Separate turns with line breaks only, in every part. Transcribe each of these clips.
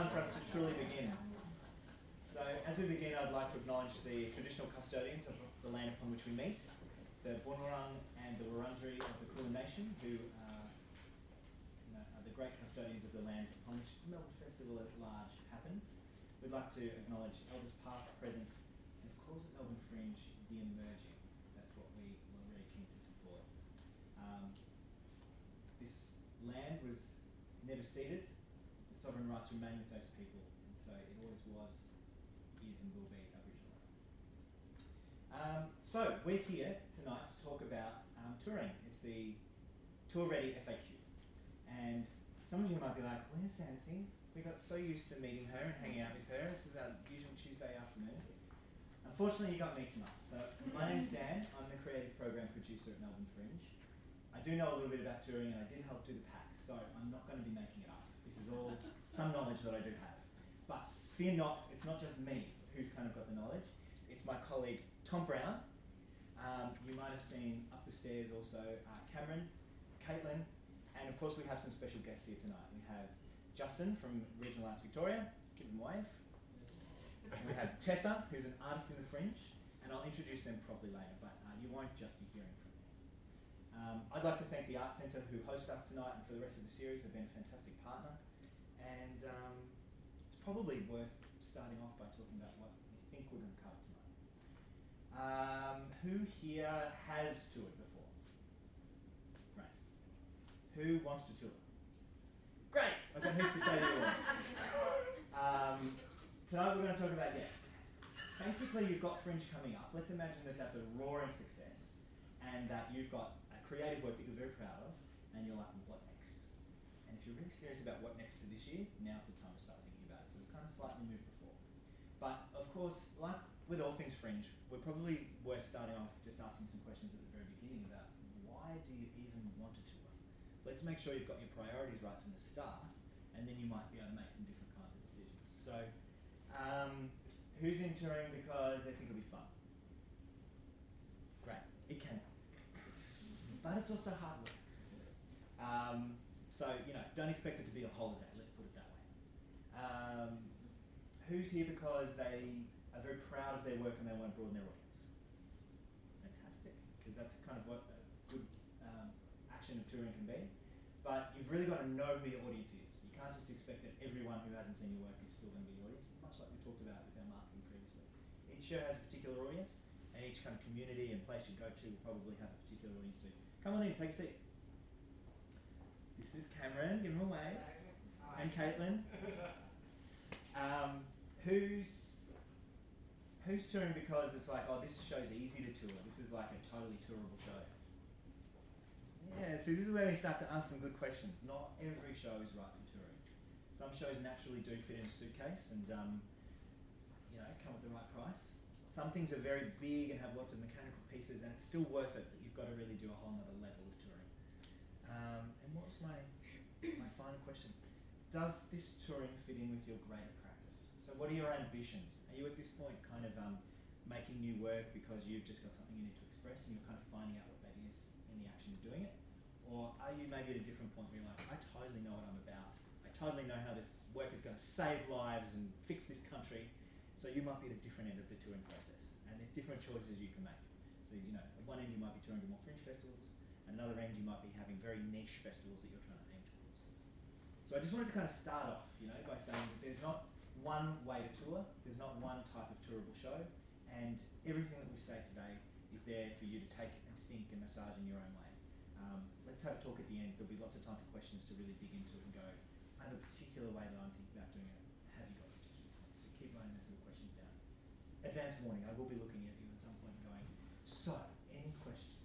time for us to truly begin. So, as we begin, I'd like to acknowledge the traditional custodians of the land upon which we meet, the Bunurong and the Wurundjeri of the Kulin Nation, who uh, you know, are the great custodians of the land upon which the Melbourne Festival at large happens. We'd like to acknowledge elders past, present, and of course at Melbourne Fringe, the emerging. That's what we were really keen to support. Um, this land was never ceded. Sovereign rights remain with those people, and so it always was, is, and will be Aboriginal. Um, so we're here tonight to talk about um, touring. It's the Tour Ready FAQ, and some of you might be like, "Where's Xanthi? We got so used to meeting her and hanging out with her. This is our usual Tuesday afternoon." Unfortunately, you got me tonight. So my name's Dan. I'm the creative program producer at Melbourne Fringe. I do know a little bit about touring, and I did help do the pack, so I'm not going to be making it up. This is all some knowledge that I do have. But fear not, it's not just me who's kind of got the knowledge. It's my colleague Tom Brown. Um, you might have seen up the stairs also uh, Cameron, Caitlin, and of course we have some special guests here tonight. We have Justin from Regional Arts Victoria. Give them a wave. We have Tessa, who's an artist in the fringe, and I'll introduce them properly later, but uh, you won't just be hearing from them. Um, I'd like to thank the Art Centre who host us tonight and for the rest of the series. They've been a fantastic partner. And um, it's probably worth starting off by talking about what we think we're going to cover tonight. Um, who here has toured before? Great. Who wants to tour? Great! I've got heaps to say to you all. Um, tonight we're going to talk about, yeah, basically you've got Fringe coming up. Let's imagine that that's a roaring success and that you've got a creative work that you're very proud of and you're like, what next? And if you're really serious about what next for this year, now's the time to start thinking about it. So we've kind of slightly moved before. But of course, like with all things Fringe, we're probably worth starting off just asking some questions at the very beginning about why do you even want to tour? Let's make sure you've got your priorities right from the start, and then you might be able to make some different kinds of decisions. So, um, who's in touring because they think it'll be fun? Great, it can, but it's also hard work. Um, so you know, don't expect it to be a holiday. Let's put it that way. Um, who's here because they are very proud of their work and they want to broaden their audience? Fantastic, because that's kind of what a good um, action of touring can be. But you've really got to know who your audience is. You can't just expect that everyone who hasn't seen your work is still going to be your audience, much like we talked about with our marketing previously. Each show has a particular audience, and each kind of community and place you go to will probably have a particular audience too. Come on in, take a seat. This is Cameron, give him a wave. And Caitlin. Um, who's who's touring because it's like, oh, this show's easy to tour. This is like a totally tourable show. Yeah, so this is where we start to ask some good questions. Not every show is right for touring. Some shows naturally do fit in a suitcase and um, you know come at the right price. Some things are very big and have lots of mechanical pieces, and it's still worth it. But you've got to really do a whole other level. Um, and what was my my final question? Does this touring fit in with your greater practice? So, what are your ambitions? Are you at this point kind of um, making new work because you've just got something you need to express and you're kind of finding out what that is in the action of doing it? Or are you maybe at a different point where you're like, I totally know what I'm about. I totally know how this work is going to save lives and fix this country. So you might be at a different end of the touring process, and there's different choices you can make. So you know, at one end you might be touring to more fringe festivals, and another end you might be having very niche festivals that you're trying to aim towards. So I just wanted to kind of start off, you know, by saying that there's not one way to tour, there's not one type of tourable show, and everything that we say today is there for you to take and think and massage in your own way. Um, let's have a talk at the end. There'll be lots of time for questions to really dig into it and go, I have a particular way that I'm thinking about doing it. Have you got suggestions? So keep those little questions down. Advance warning, I will be looking at you at some point and going, so, any questions?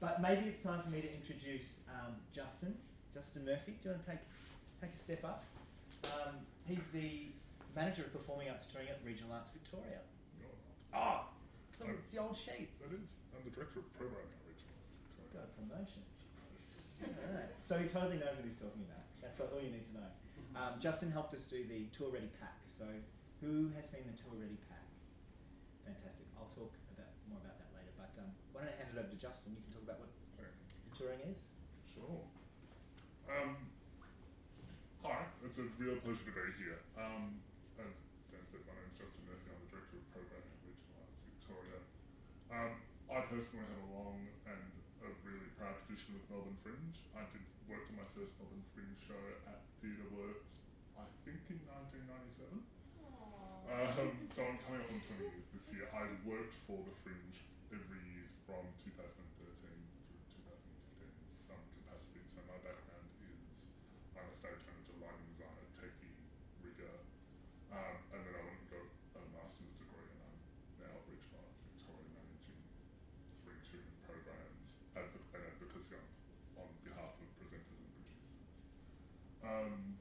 But maybe it's time for me to introduce um, Justin, Justin Murphy. Do you want to take, take a step up? Um, he's the manager of performing arts touring at Regional Arts Victoria. Oh, so it's the old sheep.
That is. I'm the director of programming at Regional. Victoria.
Got a promotion. Alright, So he totally knows what he's talking about. That's what, all you need to know. Um, Justin helped us do the Tour Ready pack. So who has seen the Tour Ready pack? Fantastic. I'll talk about more about that later. But um, why don't I hand it over to Justin? You can talk about what
Okay.
touring is.
Sure. Um, hi, it's a real pleasure to be here. Um, as Dan said, my name's Justin Murphy. I'm the Director of Programming at Regional Arts Victoria. Um, I personally have a long and a really proud tradition with Melbourne Fringe. I did worked on my first Melbourne Fringe show at Theatre Works, I think in 1997. Um, so I'm coming up on 20 years this year. I worked for the Fringe every year from 2013 through 2015 in some capacity. So my background is I'm a stage manager, lighting designer, techie, rigger, um, and then I went and got a master's degree and I'm now at Regional Arts Victoria managing three touring programs advo- and advocacy on, on behalf of presenters and producers. Um,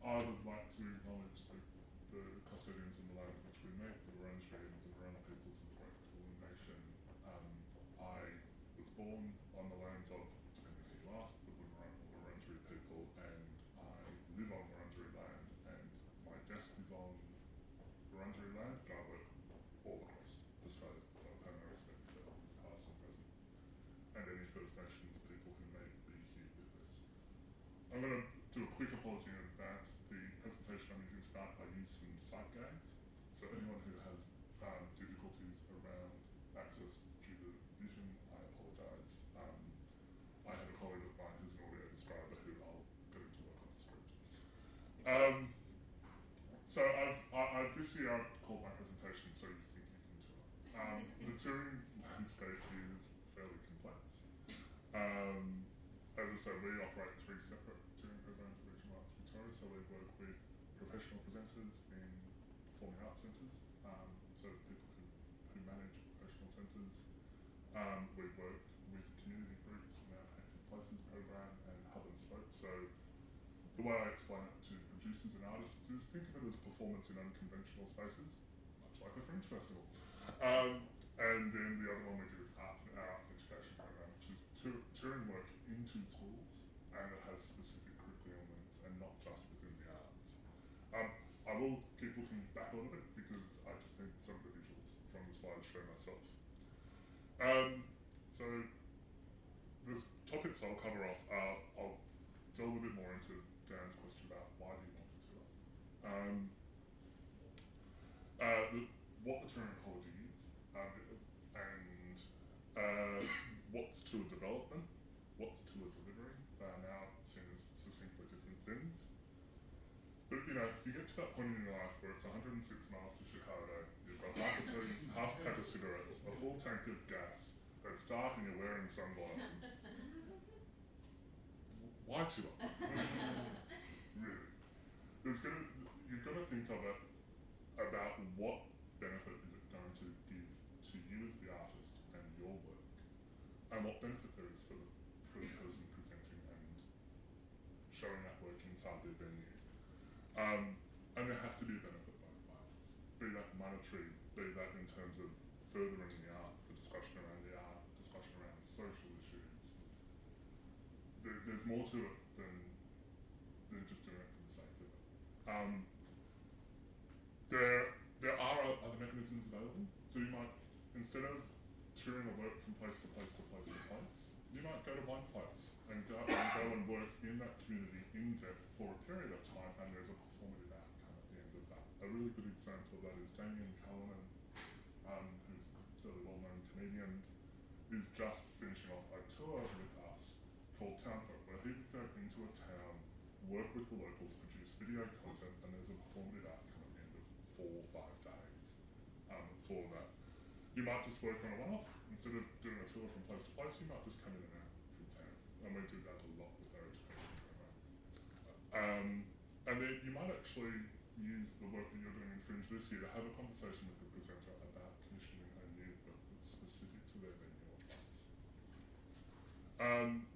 I would like to acknowledge the, the custodians in the land in which we meet, the Wurundjeri and the Wurrung peoples of the Great Kulin Nation. Um, I was born on the lands of, depending who you ask, the Wurrung or Wurundjeri people, and I live on Wurundjeri land, and my desk is on Wurundjeri land, but I work all across Australia, so I pay my respects to elders past and present, and any First Nations people who may be here with us. I'm going to do a quick apology in advance. The presentation I'm using tonight, I use some sight gags. So anyone who has um, difficulties around access due to vision, I apologise. Um, I have a colleague of mine who's an audio describer who I'll get him to work on the script. Um, so I've, I, I've this year I've called my presentation so you think you can tour. Um, the touring landscape is fairly complex. Um, as I said, we operate three separate touring programs at Regional Arts Victoria, so we work with professional presenters in performing arts centres, um, so people who, who manage professional centres. Um, we work with community groups in our Active Places program and Hub and Spoke. So the way I explain it to producers and artists is think of it as performance in unconventional spaces, much like a Fringe festival. Um, and then the other one we do is arts our arts education program, which is tour, touring work into schools, and it has specific curriculum links and not just within the arts. Um, I will keep looking back a little bit because I just need some of the visuals from the slides show myself. Um, so the topics I'll cover off are I'll delve a bit more into Dan's question about why do you want to tour. Um, uh, the, what the touring ecology is, um, and uh, what's to what's tour delivery. They are now seen as succinctly different things. But you know, you get to that point in your life where it's 106 miles to Chicago, you've got half half a pack of cigarettes, a full tank of gas, it's dark and you're wearing sunglasses. Why tour? really. There's gonna, you've got to think of it about what benefit is it going to give to you as the artist and your work, and what benefit there is for the, for the person presenting and showing that work inside their venue. Um, and there has to be a benefit both ways, be that monetary, be that in terms of furthering the art, the discussion around the art, discussion around social issues. There, there's more to it than, than just doing it for the sake of it. Um, there, there are other mechanisms available. So you might, instead of touring a work from place to place to place to place, you might go to one place and go and go and work in that community in depth for a period of time, and there's a performative outcome at the end of that. A really good example of that is Damian Callinan, um, who's a fairly well-known comedian, is just finishing off a tour with us called Townfolk, where he would go into a town, work with the locals, produce video content, and there's a performative outcome at the end of four or five days um, for that. You might just work on a one-off instead of doing a tour from place to place. You might just come in and out from town, and we do that a lot with our education program. Um, and then you might actually use the work that you're doing in Fringe this year to have a conversation with the presenter about commissioning a new work that's specific to their venue or place. Um,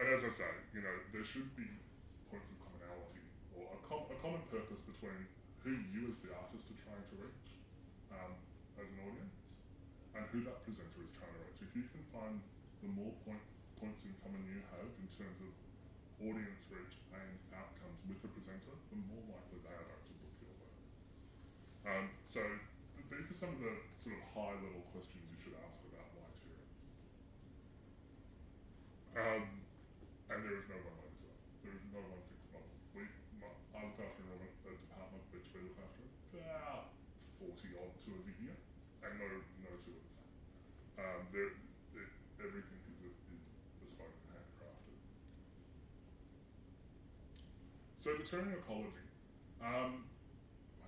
and as I say, you know, there should be points of commonality or a, com- a common purpose between who you as the artist are trying to reach um, as an audience and who that presenter is trying to reach. If you can find the more point, points in common you have in terms of audience reach and outcomes with the presenter, the more likely they are to book your work. Um, so these are some of the sort of high level questions you should ask about why. Um, and there is no one way to it. There is no one fixed model. We tours a year, and no no two are the same. Um, there, it, everything is a, is bespoke and handcrafted. So determining ecology. Um,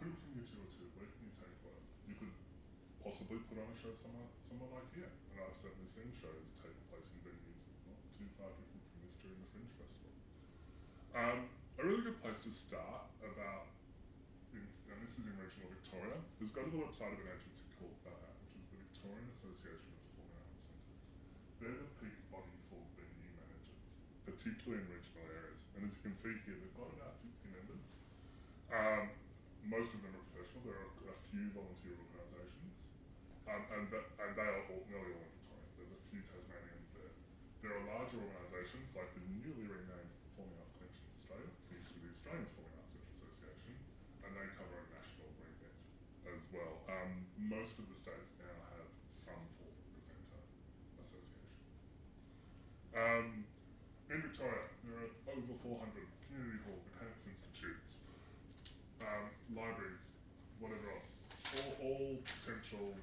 who can you tour to? Where can you take work? You could possibly put on a show somewhere, somewhere like here, and I've certainly seen shows take place in venues not too far different from this during the Fringe Festival. Um, a really good place to start about, in, and this is in regional Victoria, is go to the website of an agency called VAPAC, which is the Victorian Association of Performing Arts Centres. They're the peak body for venue managers, particularly in regional areas. And as you can see here, they've got about 60 members. Um, most of them are professional. There are a few volunteer organisations, um, and, and they are all, nearly all in Victoria. There's a few Tasmanians there. There are larger organisations like the newly renamed Performing Arts Connections Australia, to be the Australian Performing Arts Association, and they cover a national remit as well. Um, most of the states now have some form of presenter association. Um, in Victoria, over 400 community halls, mechanics institutes, um, libraries, whatever else, all, all potential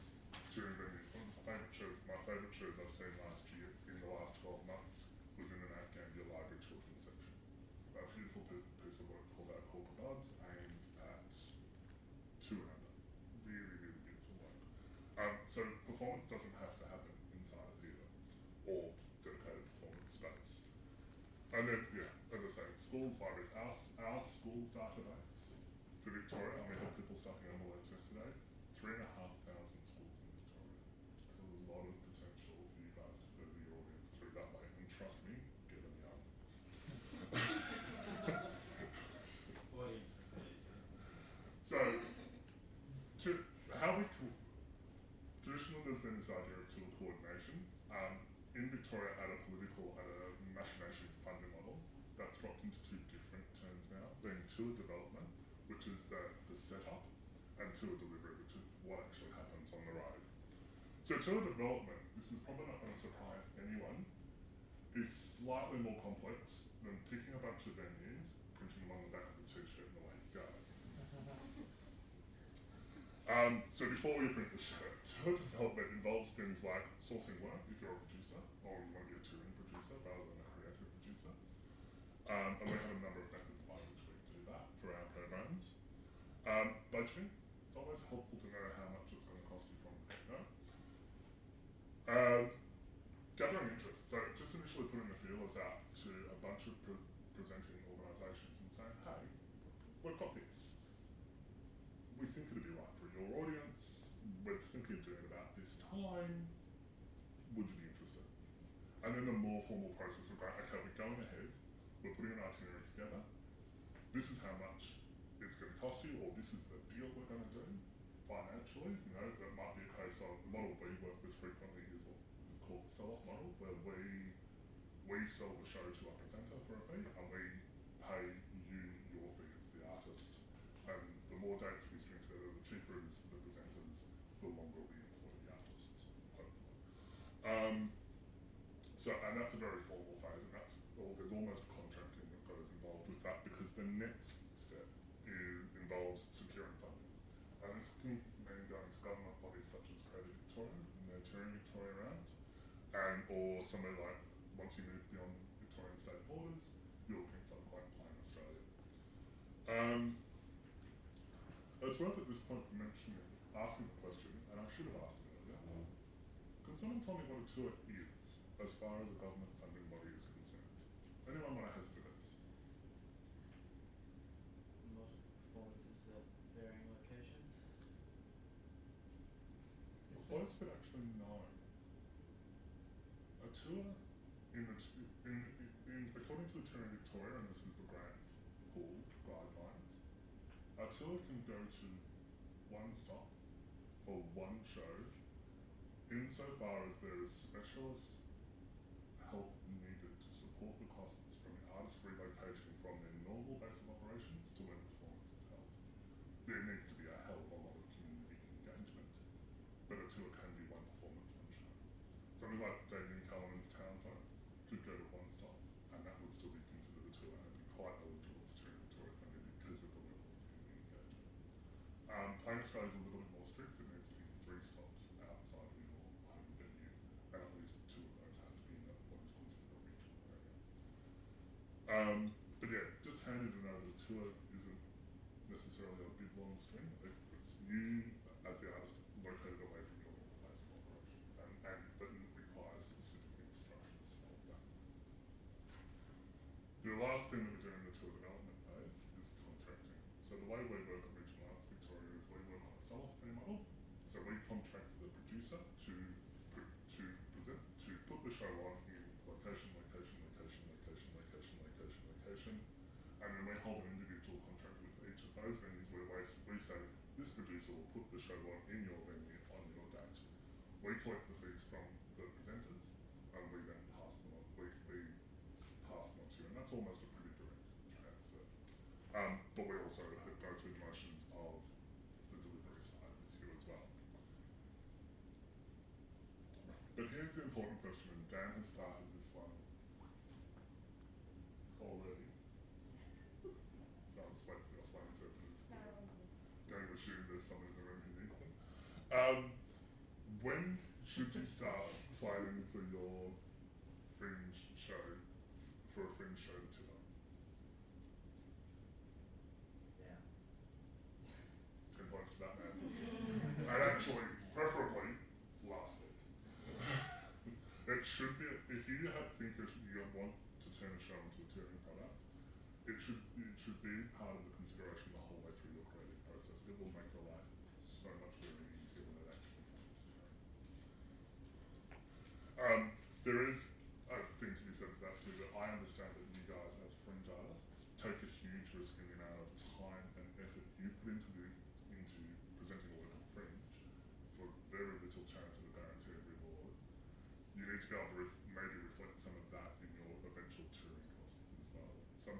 touring venues. One of the favourite shows, my favourite shows I've seen last year, in the last 12 months, was in the Mount Gambier Library Children's Section. A beautiful pi- piece of work called Our Corker Buds, aimed at two and under. Really, really beautiful work. Um, so performance doesn't have to happen inside a theatre or dedicated performance space. And then, yeah, as I say, schools, libraries, our, our schools database for Victoria, and we had people stuffing envelopes yesterday, three and a half thousand schools in Victoria. There's a lot of potential for you guys to further your audience through that way, and trust me, get them young.
Audience capacity.
So, to how we co- traditionally there's been this idea of tour coordination. Um, in Victoria, at a political, at a machination funding model, that's dropped into two different terms now, being tour development, which is the, the setup, and tour delivery, which is what actually happens on the road. So tour development, this is probably not going to surprise anyone, is slightly more complex than picking a bunch of venues, printing them on the back of a t-shirt and away you go. Um, so before we print the shirt, tour development involves things like sourcing work if you're a producer or you want to be a touring producer rather than a creative producer. Um, and we have a number of methods by which we do that for our programs. Um, budgeting, it's always helpful to know how much it's going to cost you from the get-go. Um, gathering interest, so just initially putting the feelers out to a bunch of pre- presenting organisations and saying, hey, we've got this. We think it'd be right for your audience, we're thinking of doing about this time, would you be interested? And then the more formal process of going, okay, we're going ahead, we're putting an itinerary together, this is how much it's going to cost you, or this is the deal we're going to do financially. You know, that might be a case of the model we work with frequently is what sell-off model, where we we sell the show to a presenter for a fee, and we pay you your fee as the artist. And the more dates we string together, the cheaper it is for the presenters, the longer we employ the artists, hopefully. Um, so, and that's a very formal phase, and that's all, there's almost a contracting that goes involved with that because the next step is, involves securing funding. And this can mean going to government bodies such as Creative Victoria and their touring Victoria round, and or somewhere like once you move beyond Victorian state borders, you're looking at something like Playing Australia. Um, it's worth at this point mentioning, asking the question, and I should have asked it earlier. Can someone tell me what a tour is, as far as a government funding body is concerned? Anyone want to hazard a guess?
Multiple performances at varying locations.
The close but actually no. A tour in the t- in, in, in according to the tour in Victoria, and this is the grant pool guidelines, a tour can go to one stop for one show, insofar as there is specialist help needed to support the costs from the artist relocation from their normal base of operations to when the performance is held. There needs to be a hell of a lot of community engagement but a tour can be one performance, one show. Something like Damian Callinan's Town Folk could go to one stop, and that would still be considered a tour and it'd be quite eligible for touring Victoria funding because of the level of community engagement. Um, Playing a little bit more strict, it needs to Um, but yeah, just handing it over the tour isn't necessarily a big long string. It, it's you as the artist located away from your place of operations, and, and but it requires specific infrastructure to support that. The last thing that we do in the tour development phase is contracting. So the way we work at Regional Arts Victoria is we work on a sell-off fee model. So we contract the producer to put, to present to put the show on in location, location, location, location, location, location, location, and then we hold an individual contract with each of those venues where we, s- we say this producer will put show on in your venue on your date. We collect the fees from the presenters, and we then pass them on. We, we pass them on to you, and that's almost a pretty direct transfer. Um, but we also go through the motions of the delivery side with you as well. But here's the important question, and Dan has started this one already. So I'll just wait for the Auslan interpreters. Going to assume there's someone in the room who needs them. Um, when should you start planning for your fringe show, f- for a fringe show to tour?
Yeah.
Ten points to that man. and actually, preferably, last week. it should be, if you have, think that you want to turn a show into a touring product, it should, it should be part of the consideration the whole way through your creative process. It will make your life so much very easier when it actually comes to touring. Um, there is a thing to be said for that too, that I understand that you guys as fringe artists take a huge risk in the amount of time and effort you put into the, into presenting a work on fringe for very little chance of a guaranteed reward. You need to be able to ref- maybe reflect some of that in your eventual touring costs as well. Some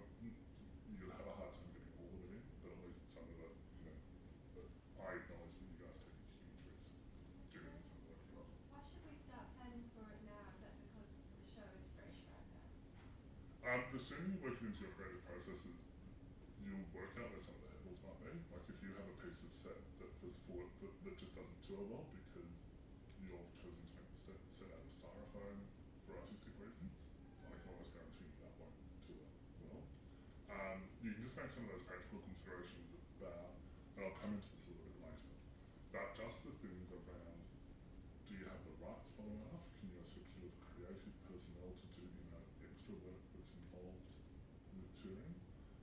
you'll have a hard time getting all of it in, but at least some of it, you know. But I acknowledge that you guys take a huge risk doing some work for us.
Why should we start planning for it now? Is that because the show is fresh right now?
Um, the sooner you work it into your creative processes, you'll work out where some of the hurdles might be. Like if you have a piece of set that was for, that, that just doesn't tour well because you've chosen to make the set, set out of styrofoam for artistic reasons, I can almost guarantee you that won't well. Um, you can just make some of those practical considerations about, and I'll come into this a little bit later, about just the things around do you have the rights following enough? Can you secure the creative personnel to do you know extra work that's involved with touring?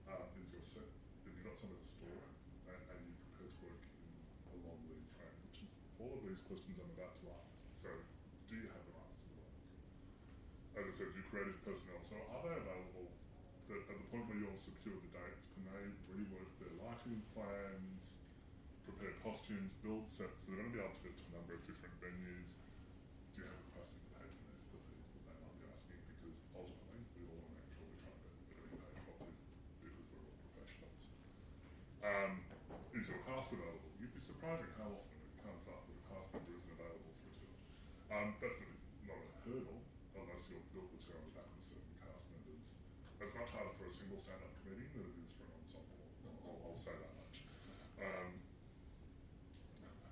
Uh, is your set have you got somewhere to store it and, and you prepared to work in a long lead frame, which is all of these questions I'm about to ask. So do you have the rights to the work? As I said, do creative personnel so are they available that at the point where you've secured the dates, can they rework their lighting plans, prepare costumes, build sets. They're going to be able to get to a number of different venues. Do you have capacity to pay them the, fees that they might be asking? Because ultimately, we all want to make sure we're trying to getting paid properly because we're all professionals. Um, is your cast available? You'd be surprising how often it comes up that a cast member isn't available for a tour. Um, that's not, not a hurdle unless you've built the tour on the back of certain cast members. It's much single stand-up comedian than it is for an ensemble. I'll, I'll, I'll say that much. Um,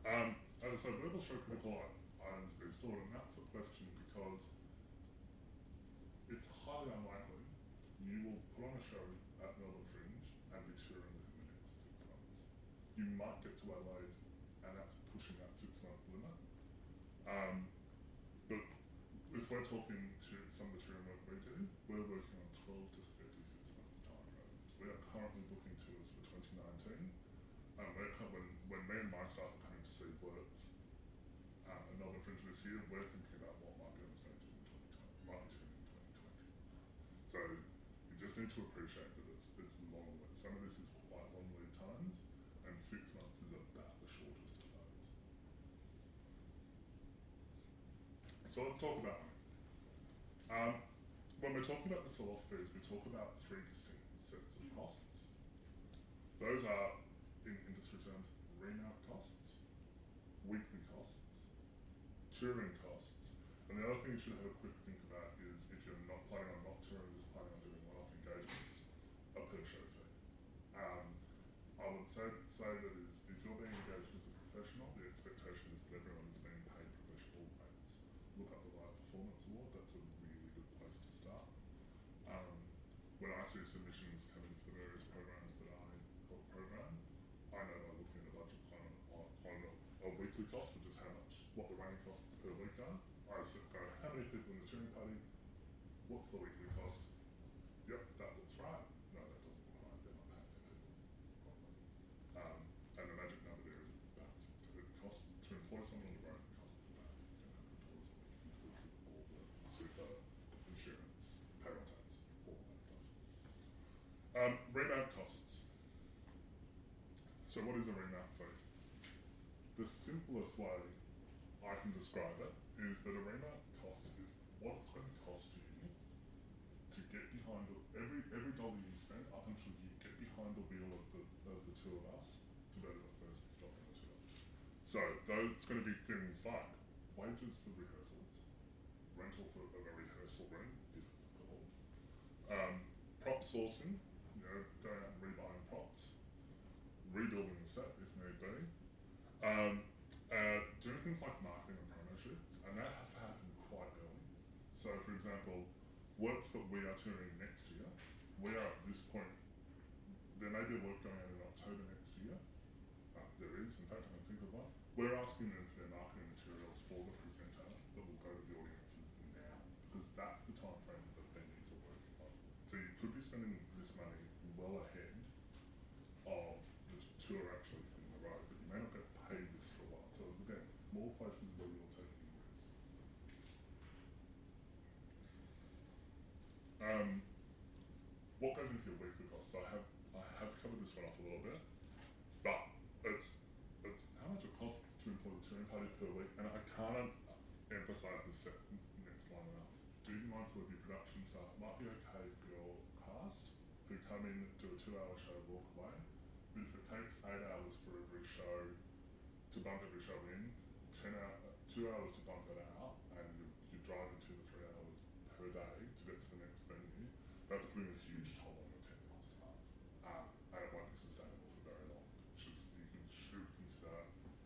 um, as I said, verbal show critical items being stored, and that's a question because it's highly unlikely you will put on a show at Melbourne Fringe and be touring within the next six months. You might get to Adelaide, and that's pushing that six month limit. Um, but if we're talking to some of the touring work we do, we're working on 12 to 36 months time frames. We are currently booking tours for 2019. Um, when, when me and my staff are coming to see works um, at Melbourne Fringe this year, we're thinking about what might be on stages in 2020, might be in 2020. So you just need to appreciate that it's, it's long. Some of this is quite long lead times, and six months is about the shortest of those. So let's talk about. Um, when we're talking about the sell-off we talk about three distinct. Those are, in industry terms, remount costs, weekly costs, touring costs, and the other thing you should have a quick think about is if you're not planning on not touring, just planning on doing one-off engagements, a per show fee. Um, I would say, say that is, if you're being engaged as a professional, the expectation is that everyone is being paid professional rates. Look up the Live Performance Award, that's a really good place to start. Um, when I see submissions come in for the various programs that I help program, I know by looking at the budget plan on, on a, a weekly cost, which is how much, what the running costs per week are. I sit go, how many people in the touring party? What's the weekly cost? Yep, that looks right. No, that doesn't look right. They're not paying their people properly. Um, and the magic number there is about six hundred. It costs to employ someone on the road. It costs about sixteen hundred dollars a week, inclusive of all the super insurance, payroll tax, all that stuff. Um, remount costs. So what is a remount fee? The simplest way I can describe it is that a remount cost is what it's going to cost you to get behind every every dollar you spend up until you get behind the wheel of the of the two of us to go to the first stop on the tour. So those going to be things like wages for rehearsals, rental for a rehearsal room if um, prop sourcing, you know, going out and rebuying rebuilding the set if need be, um, uh, doing things like marketing and promo shoots, and that has to happen quite early. So, for example, works that we are touring next year, we are at this point, there may be a work going on in October next year. Uh, there is, in fact, I can think of one. We're asking them for their marketing materials for the presenter that will go to the audiences now, because that's the time frame that venues are working on. So you could be spending this money well ahead of the tour actually hitting the road, but you may not get paid this for a while. So it's, again, more places where you're taking risk. Um, what goes into your weekly costs? I have I have covered this one off a little bit, but it's it's how much it costs to employ the touring party per week, and I can't emphasise this next line enough. Do be mindful of your production staff. It might be okay for your cast who come in, do a two-hour show, walk away, but if it takes eight hours for every show to bump every show in, ten hour, two hours to bump that out, and you, you're driving two to three hours per day to get to the next venue, that's been a huge toll on your technical staff. Um, and it won't be sustainable for very long. Should, you can, should consider,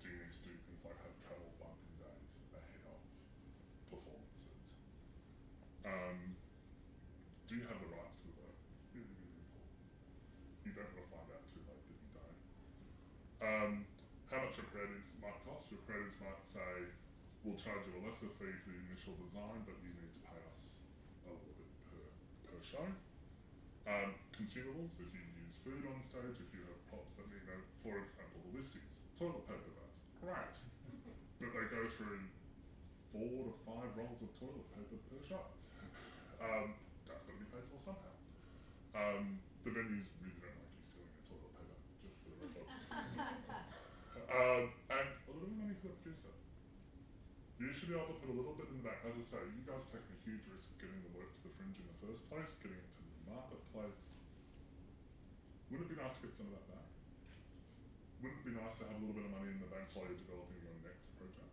do you need to do things like have travel bumping days ahead of performances? Um, do you have the rights to the work? Really, really important. You don't want to find out too late that you don't. Um, how much your creatives might cost? Your creatives might say, we'll charge you a lesser fee for the initial design, but you need to pay us a little bit per, per show. Um, consumables, if you use food on stage, if you have props that need, for example, the listings, toilet paper bags, great. but they go through four to five rolls of toilet paper per show. Um, that's got to be paid for somehow. Um, the venues really don't like you stealing their toilet paper, just for the record. um, and a little money for the producer. You should be able to put a little bit in the back. As I say, you guys are taking a huge risk of getting the work to the fringe in the first place, getting it to the marketplace. Wouldn't it be nice to get some of that back? Wouldn't it be nice to have a little bit of money in the bank while you're developing your next project?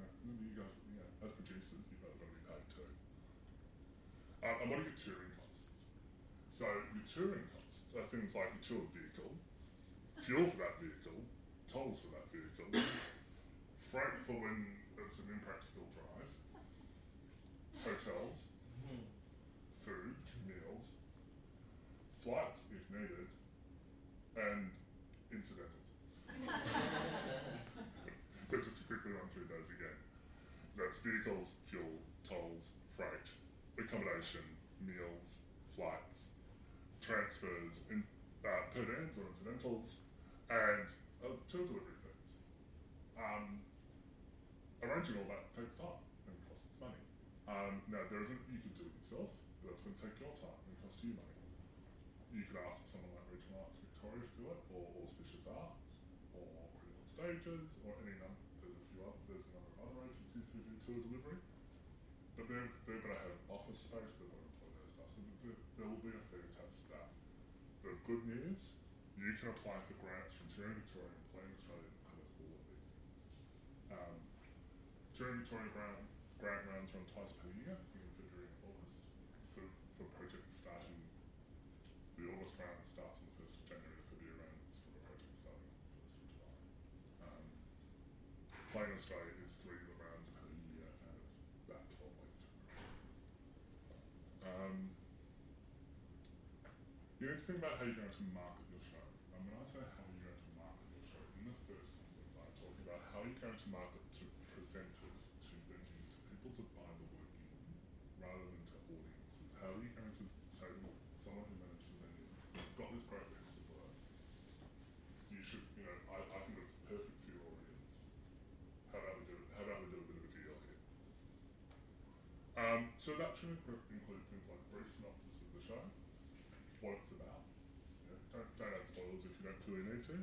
Know, you guys, yeah, as producers, you guys are going to be paid too. Um, and what are your touring costs? So your touring costs are things like your tour vehicle, fuel for that vehicle, tolls for that vehicle, freight for when it's an impractical drive, hotels, food, meals, flights if needed, and incidentals. so just to quickly run through those again. That's vehicles, fuel, tolls, freight, accommodation, meals, flights, transfers, in, uh, per diems or incidentals, and uh, tour delivery fees. Um, arranging all that takes time and costs its money. Um, now there isn't you can do it yourself, but that's going to take your time and cost you money. You could ask someone like Regional Arts Victoria to do it, or Auspicious Arts, or Critical Stages, or any number. There's a few other. There's a number of other agencies who do tour delivery, but they're they're going to have office space. They're going to employ their staff, so there, there will be a fee attached to that. The good news, you can apply for grants from Touring Victoria and Playing Australia covers all of these things. Um, Touring Victoria grant, grant rounds run twice per year, in February and August, for, for projects starting. The August round starts on the first of January. The February round is for the project starting on the first of July. Um, Playing Australia is three rounds per year, and it's about twelve weeks. Um, you need to think about how you're going to market your show. And when I say how you're going to market your show, in the first instance, I'm talking about how you're going to market to presenters, to venues, to people to buy the work in, rather than to audiences. How are you going to say to someone who manages a venue, you've got this great piece of work, you should, you know, I, I think it's perfect for your audience. How about we do it? How about we do a bit of a deal here? Um, so that should include things like brief synopsis of the show, what it's about. Don't, don't add spoilers if you don't feel you need to.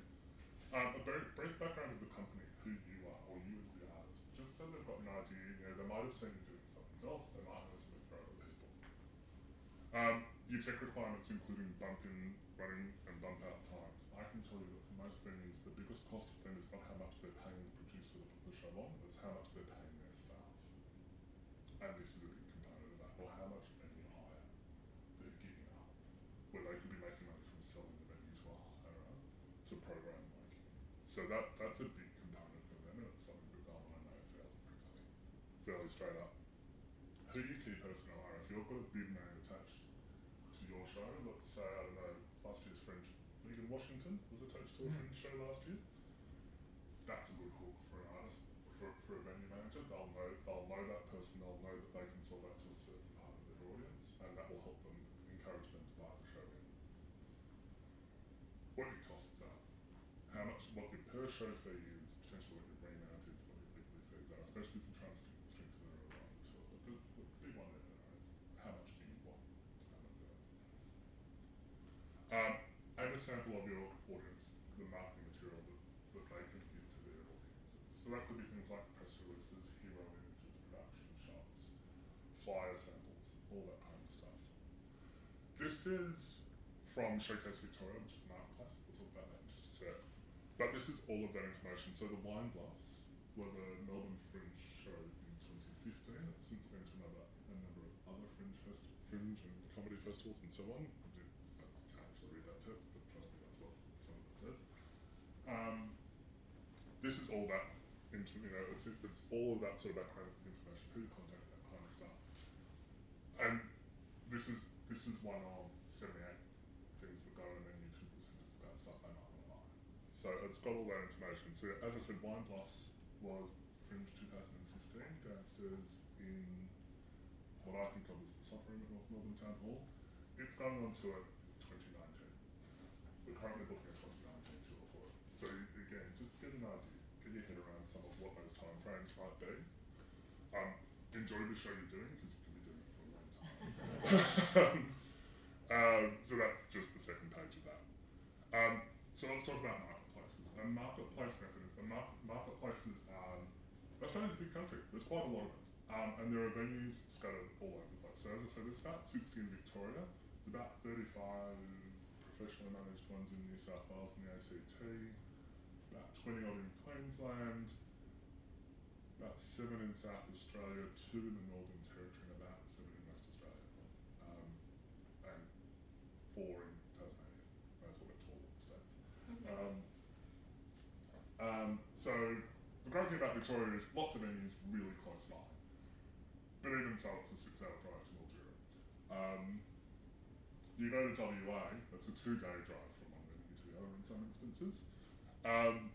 Um, a very brief background of the company, who you are, or you as the artist, just so they've got an idea. You know, they might have seen you doing something else. They might know some for other people. Um, your tech requirements, including bump in, running, and bump out times. I can tell you that for most venues, the biggest cost for them is not how much they're paying the producer to put the show on, it's how much they're paying their staff. And this is a big component of that, or how much venue hire they're giving up, where they could be making money from selling the venue to a hirer to program making. So that that's a big component for them, and it's something want to know fairly quickly, fairly straight up. Who your key personnel are, if you've got a big name attached to your show, let's say, I don't know, last year's Fringe, Megan Washington was attached to a
Mm.
Fringe show last year. That's a good hook for an artist, for, for a venue manager. They'll know, they'll know that person, they'll know that they can sell that to a certain part of their audience, and that will help them encourage them to buy the show in. What your costs are, how much, what show fee is, potentially what your remount is, what your weekly fees are, especially if you're trying to string, string together a running tour. But the, the big one there is how much do you want to and do it? Um, and a sample of your audience, the marketing material that, that they can give to their audiences. So that could be things like press releases, hero images, production shots, flyer samples, all that kind of stuff. This is from Showcase Victoria, which is an art class. We'll talk about that in just a sec. But this is all of that information. So the Wine Bluffs was a Melbourne Fringe show in 2015. It's since been to another, a number of other Fringe, fest- fringe and comedy festivals and so on. I did- I can't actually read that text, but trust me, that's what some of it says. Um, this is all that, into, you know, it's, it's all of that sort of background information, who contact, that kind of stuff. And this is this is one of 78 things that go in a menu to presenters about stuff they might want to buy. So it's got all that information. So as I said, Wine Bluffs was Fringe 2015 downstairs in what I think of as the supper room at North Melbourne Town Hall. It's going on to it 2019. We're currently booking a 2019 tour for it. So again, just get an idea, get your head around some of what those time frames might be. Um, enjoy the show you're doing because you can be doing it for a long time. um, so that's just the second page of that. Um, so let's talk about marketplaces. And marketplace mechanism, mar- marketplaces are Australia's a big country. There's quite a lot of it. Um, and there are venues scattered all over the place. So as I said, there's about 60 in Victoria. There's about 35 professionally managed ones in New South Wales and the ACT. About 20 odd in Queensland. About seven in South Australia, two in the Northern Territory, and about seven in West Australia. Um, and four in Tasmania. That's what called in the States. Um, um, so the great thing about Victoria is lots of venues really close by. But even so, it's a six-hour drive to Mildura. Um, you go to WA, that's a two-day drive from one venue to the other in some instances. Um,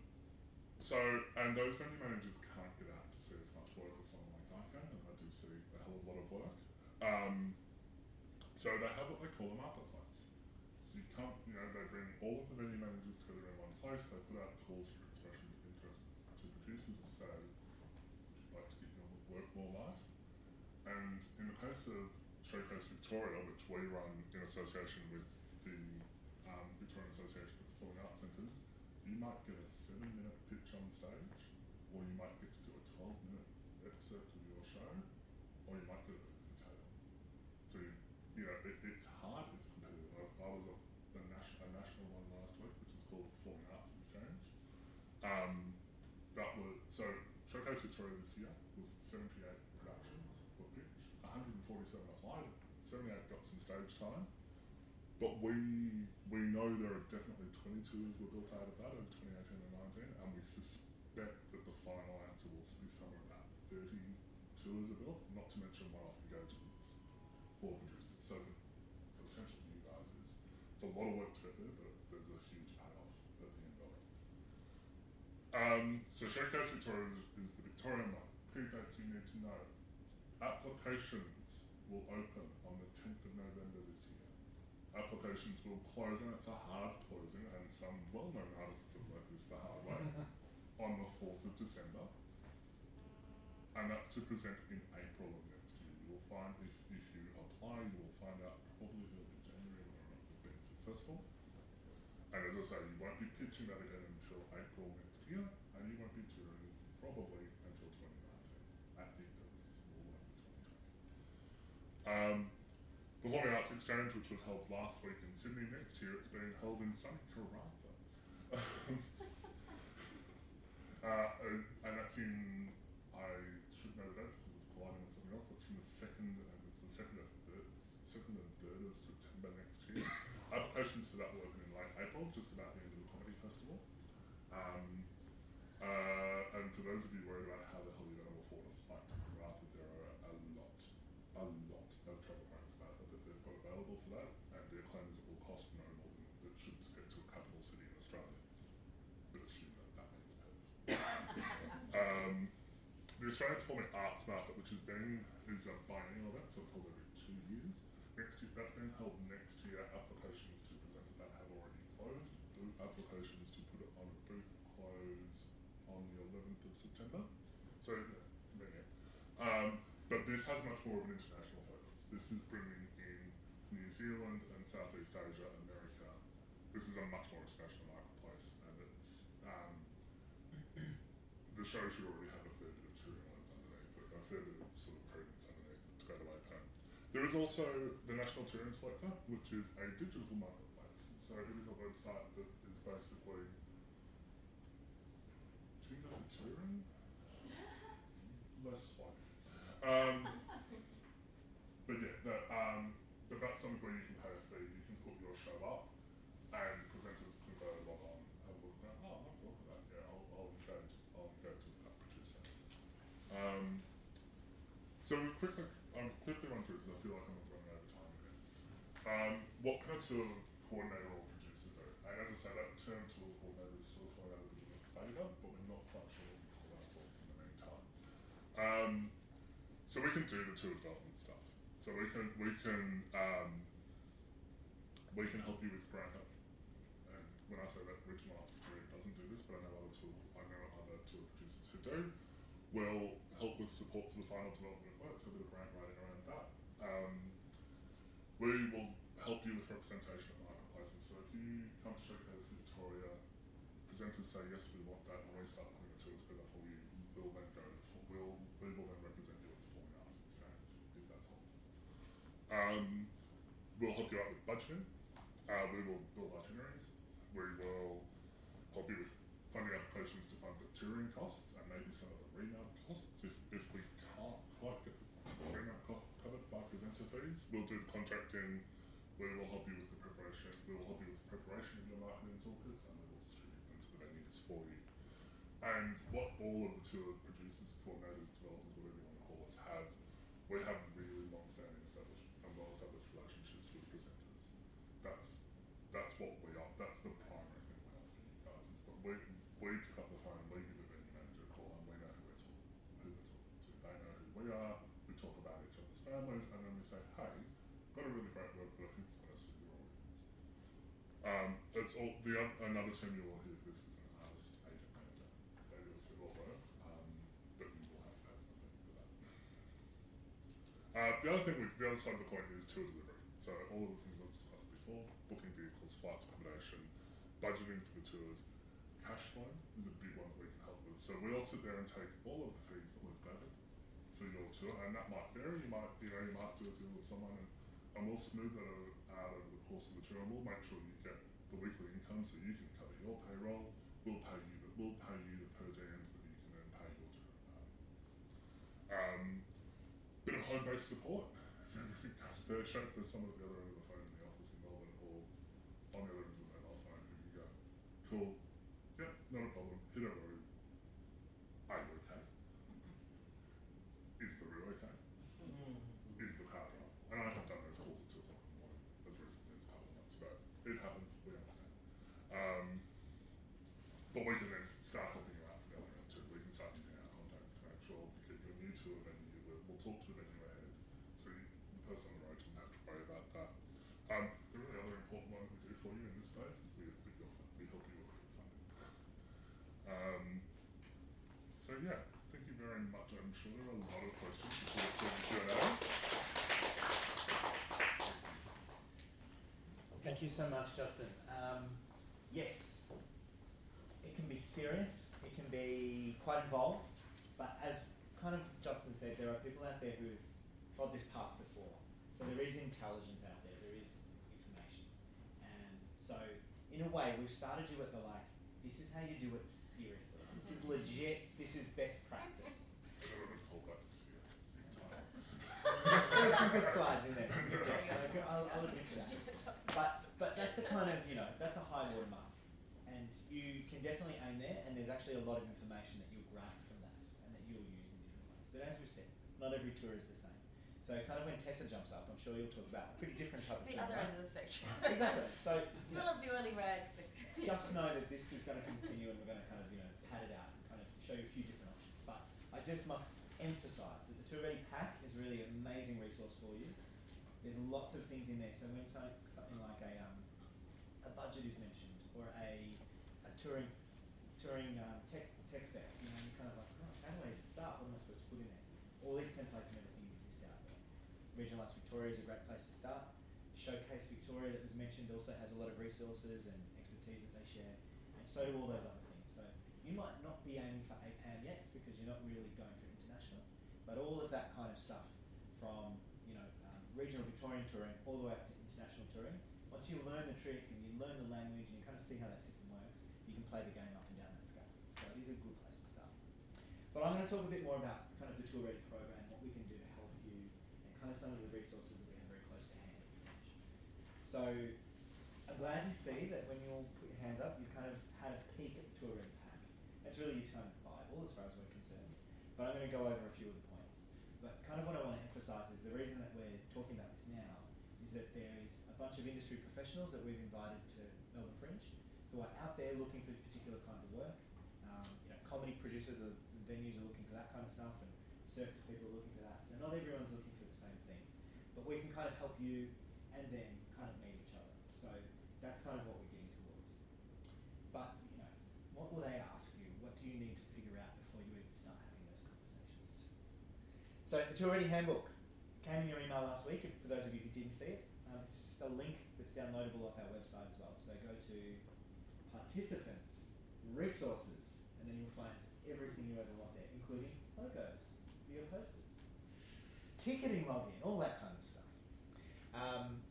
so, and those venue managers can't get out to see as much work as someone like I can, and I do see a hell of a lot of work. Um, so they have what they call a marketplace. You come, you know, they bring all of the venue managers together in one place. They put out calls for expressions of interest to producers to say, would you like to get your work more life? And in the case of Showcase Victoria, which we run in association with the um, Victorian Association of Performing Arts Centres, you might get a seven minute pitch on stage, or you might get to do a 12 minute excerpt of your show, or you might get a booth and table. So, you, know, it, it's hard, it's competitive. I, I was at a, nas- a national one last week, which is called Performing Arts Exchange. Um, that was, so Showcase Victoria this year was 78 productions were pitched, 147 applied, 78 got some stage time. But we we know there are definitely 22s were built out of that over 2018 and 19, and we suspect that the final answer will be somewhere about 30 tours are built, not to mention one-off engagements for producers. So the potential for you guys is It's a lot of work to get there, but there's a huge payoff at the end of it. Um, so Showcase Victoria is, is the Victorian one. Key dates you need to know. Applications will open on the 10th of November this year. Applications will close, and it's a hard closing, and some well-known artists have learnt this the hard way, on the 4th of December. And that's to present in April of next year. You will find, if, if you apply, you will find out probably early January whether or not you've been successful. And as I say, you won't be pitching that again until April next year, and you won't be touring probably until 2019 at the earliest, more likely 2020. Um, Performing Arts Exchange, which was held last week in Sydney, next year it's being held in sunny Karratha. uh, and, and that's in, I should know the dates because it's colliding with something else. That's from the second, and it's the second of third, second and third of September next year. Applications for that will open in late April, just about the end of the comedy festival. Um, uh, and for those of you worried about how the hell you're going to afford a flight to Karratha, there are a lot, a lot of travel grants about it that they've got available for that, and their claim is it will cost no more than it should to get to a capital city in Australia. But assume that that means Perth. um, the Australian Performing Arts Market, which has been is a biennial event, so it's held every two years. Next year, that's being held next year. Applications to present at that have already closed. The applications to put it on a booth close on the 11th of September. So convenient. Um, but this has much more of an international focus. This is bringing in New Zealand and Southeast Asia, America. This is a much more international marketplace, and it's um, the shows you already have a fair bit of touring loads underneath, it, a fair bit of sort of credence underneath it to go to APAM. There is also the National Touring Selector, which is a digital marketplace. So it is a website that is basically Tinder for touring, less like. Um, but yeah, that, um, but that's something where you can pay a fee, you can put your show up, and presenters can go log on, have a look at, oh, look at that, yeah, I'll, I'll engage, I'll engage with that producer. Um, so we'll quickly run through because I feel like I'm running over time again. Um, what can a tour coordinator or producer do? And as I say, that term tour coordinator is of falling out a bit of favour, but we're not quite sure what we call ourselves in the meantime. Um, so we can do the tour development stuff. So we can we can um, we can help you with grant help. And when I say that, Regional Arts doesn't do this, but I know other tool I know other tour producers who do. Will help with support for the final development of work, so a bit of grant writing around that. Um, we will help you with representation at marketplaces. So if you come to Showcase Victoria, presenters say yes, we want that, and we start putting a tour together for you. We'll then go. For, we'll we will then represent you at the Performing Arts Exchange if that's helpful. Um, we'll help you out with budgeting. Uh, we will build itineraries. We will help you with funding applications to fund the touring costs and maybe some of the remount costs if, if we can't quite get the remount costs covered by presenter fees. We'll do the contracting. We will help you with the preparation. We will help you with the preparation of your marketing toolkits and we will distribute them to the venues for you. And what all of the tour producers, coordinators, developers, whatever you want to call us, have, we have really long-standing established and well-established relationships with presenters. That's that's what we are. That's the primary thing we offer you guys. Is that we we pick up the phone, we give the venue manager a call, and we know who we're talking who we're talking to. They know who we are. We talk about each other's families, and then we say, hey, got a really great work, but I think it's going to suit your audience. It's all the oth- another term you will hear this is an artist agent manager. They similar work, um, but you will have to have a fee for that. Uh, the other thing, we, the other side of the coin is tour delivery. So all of the things I've discussed before: booking vehicles, flights, accommodation, budgeting for the tours. Cash flow is a big one that we can help with. So we'll sit there and take all of the fees that we've gathered for your tour, and that might vary. You might, you know, you might do a deal with someone, and, and we'll smooth that out over the course of the tour, and we'll make sure you get the weekly income so you can cover your payroll. We'll pay you, the, we'll pay you the per diems that you can then pay your tour. Um, bit of home-based support. If everything goes pear-shaped, there's someone at the other end of the phone in the office in Melbourne, or on the other end of the mobile phone who can go, cool, yeah, not a problem, hit a road. Are you okay? Is the road okay? Is the car dry? And I have done those calls at two o'clock in the morning as recently as a couple of months ago. It to a venue, we'll, we'll talk to the venue ahead. So you, the person on the road doesn't have to worry about that. Um, the really other important one we do for you in this space is we, we, your, fu- we help you with your funding. Um, so yeah, thank you very much. I'm sure there are a lot of questions before we turn to Q&A.
Thank you so much, Justin. Um, yes, it can be serious, it can be quite involved, but as kind of Justin said, there are people out there who have trod this path before. So there is intelligence out there, there is information. And so, in a way, we've started you at the like, this is how you do it seriously. This is legit, this is best practice.
I don't know call that serious. Time.
There's some good slides in there. some good slides. Okay, I'll, I'll admit to that. But but that's a kind of you know that's a high water mark, and you can definitely aim there. And there's actually a lot of information that you'll grab from that and that you'll use in different ways. But as we've said, not every tour is the same. So kind of when Tessa jumps up, I'm sure you'll talk about a pretty different type of
the other
right?
end of the spectrum.
Exactly. So you know,
of the but
just know that this is going to continue, and we're going to kind of you know pad it out and kind of show you a few different options. But I just must emphasise that the Tour Ready pack is really an amazing resource for you. There's lots of things in there. So when something, something like a um, a budget is mentioned or a, a touring touring um, tech tech spec, you know, you're kind of like, oh, how do I start? What am I supposed to put in there? All these templates and everything exist out there. Regional Arts Victoria is a great place to start. Showcase Victoria that was mentioned also has a lot of resources and expertise that they share, and so do all those other things. So you might not be aiming for APAM yet because you're not really going for international, but all of that kind of stuff from you know um, regional Victorian touring all the way up to international touring. Once you learn the trick and you learn the language and you kind of see how that system works, you can play the game up and down that scale. So it is a good place to start. But I'm going to talk a bit more about kind of the Tour Ready program, what we can do to help you, and kind of some of the resources that we have very close to hand. So I'm glad to see that when you all put your hands up, you've kind of had a peek at the Tour Ready pack. It's really your of Bible as far as we're concerned. But I'm going to go over a few of the points. But kind of what I want to emphasise is the reason that we're talking about this now is that there is a bunch of industry professionals that we've invited who are looking for particular kinds of work. Um, you know, comedy producers are, venues are looking for that kind of stuff, and circus people are looking for that. So not everyone's looking for the same thing, but we can kind of help you and them kind of meet each other. So that's kind of what we're getting towards. But you know, what will they ask you? What do you need to figure out before you even start having those conversations? So the Tour Ready Handbook came in your email last week. For those of you who didn't see it, um, it's just a link that's downloadable off our website as well. So go to participants, resources, and then you'll find everything you ever want there, including logos your posters, ticketing login, all that kind of stuff. Um,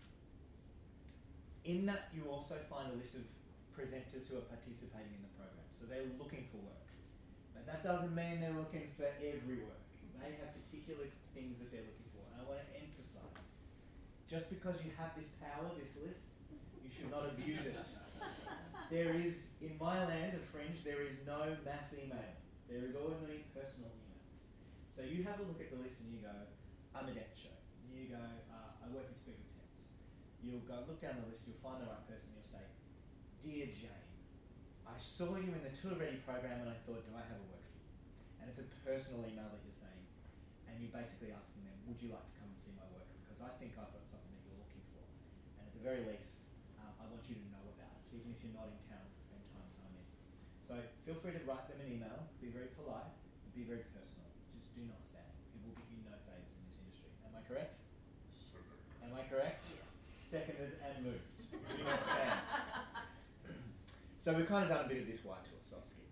in that, you also find a list of presenters who are participating in the program. So they're looking for work. But that doesn't mean they're looking for every work. They have particular things that they're looking for. And I want to emphasize this. Just because you have this power, this list, you should not abuse it. There is, in my land of fringe, there is no mass email. There is only personal emails. So you have a look at the list and you go, I'm a debt show. You go, uh, I work in speaker tents. You'll go look down the list, you'll find the right person, you'll say, Dear Jane, I saw you in the Tour Ready program and I thought, do I have a work for you? And it's a personal email that you're saying. And you're basically asking them, would you like to come and see my work? Because I think I've got something that you're looking for. And at the very least, um, I want you to know about it, even you're not in town at the same time as I'm in. So feel free to write them an email, be very polite, and be very personal. Just do not spam. It will get you no favours in this industry. Am I correct?
So very
Am I correct? Seconded and moved. Do not spam. so we've kind of done a bit of this white tour, so I'll skip.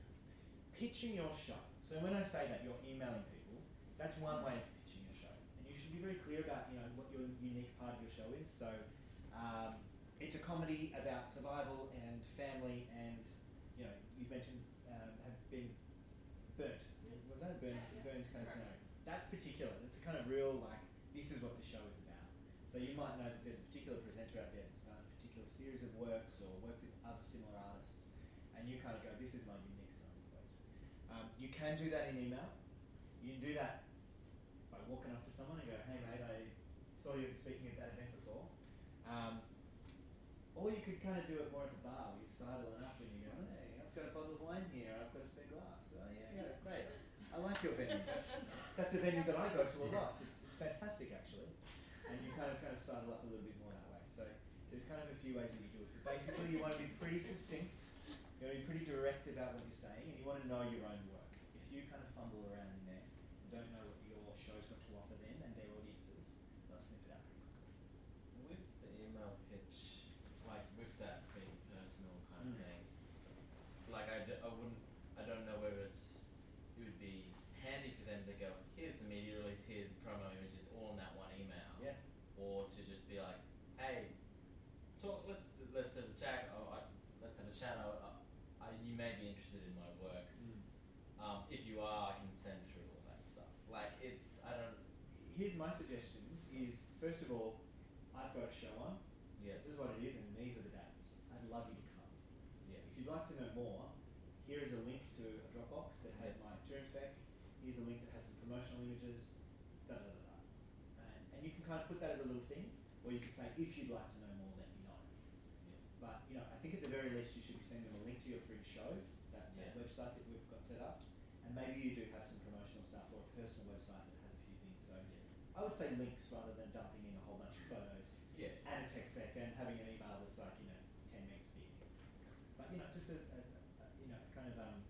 Pitching your show. So when I say that you're emailing people, that's one way of pitching your show. And you should be very clear about, you know, what your unique part of your show is. So um, it's a comedy about survival and family and, you know, you've mentioned um, have been burnt. Was that a burn, Burns kind of scenario? That's particular. It's a kind of real, like, this is what the show is about. So you might know that there's a particular presenter out there that's done a particular series of works or worked with other similar artists, and you kind of go, this is my unique selling point. Um, you can do that in email. You can do that by walking up to someone and go, hey mate, I saw you speaking at that event before. Um, or you could kind of do it more at the bar. You sidle up and you go, hey, I've got a bottle of wine here. I've got a spare glass. Oh yeah, yeah, great. I like your venue. That's, that's a venue that I go to a lot. It's, it's fantastic actually, and you kind of kind of style up a little bit more that way. So there's kind of a few ways that you do it. But basically, you want to be pretty succinct. You want to be pretty direct about what you're saying, and you want to know your own work. If you kind of fumble around in there and don't know what your show's got to offer them and their audiences, they'll sniff it out pretty quickly.
With the email pitch, like with that being personal kind of
Mm.
thing, like I, d- I wouldn't, I don't know whether it's, it would be handy for them to go, here's the media release, here's the promo images, all in that one email.
Yeah.
Or to just be like, hey, talk, let's, let's have a chat, oh, I, let's have a chat, I, I, I, you may be interested in my work. Um, if you are, I can send through all that stuff. Like it's, I don't,
Here's my suggestion: is first of all, I've got a show on.
yes,
This is what it is, and these are the dates. I'd love you to come.
yeah,
If you'd like to know more, here is a link to a Dropbox that has my tour spec. Here's a link that has some promotional images. Da da da da. And, and you can kind of put that as a little thing, or you can say, if you'd like to know more, let me know.
yeah.
But you know, I think at the very least, you should be sending them a link to your free show, that, that
Yeah.
website that we've got set up, and maybe you do have some promotional stuff or a personal website that has a few things. So. I would say links rather than dumping in a whole bunch of photos
Yeah.
and a text spec and having an email that's like you know ten megs big. But you know, just a, a, a you know kind of um,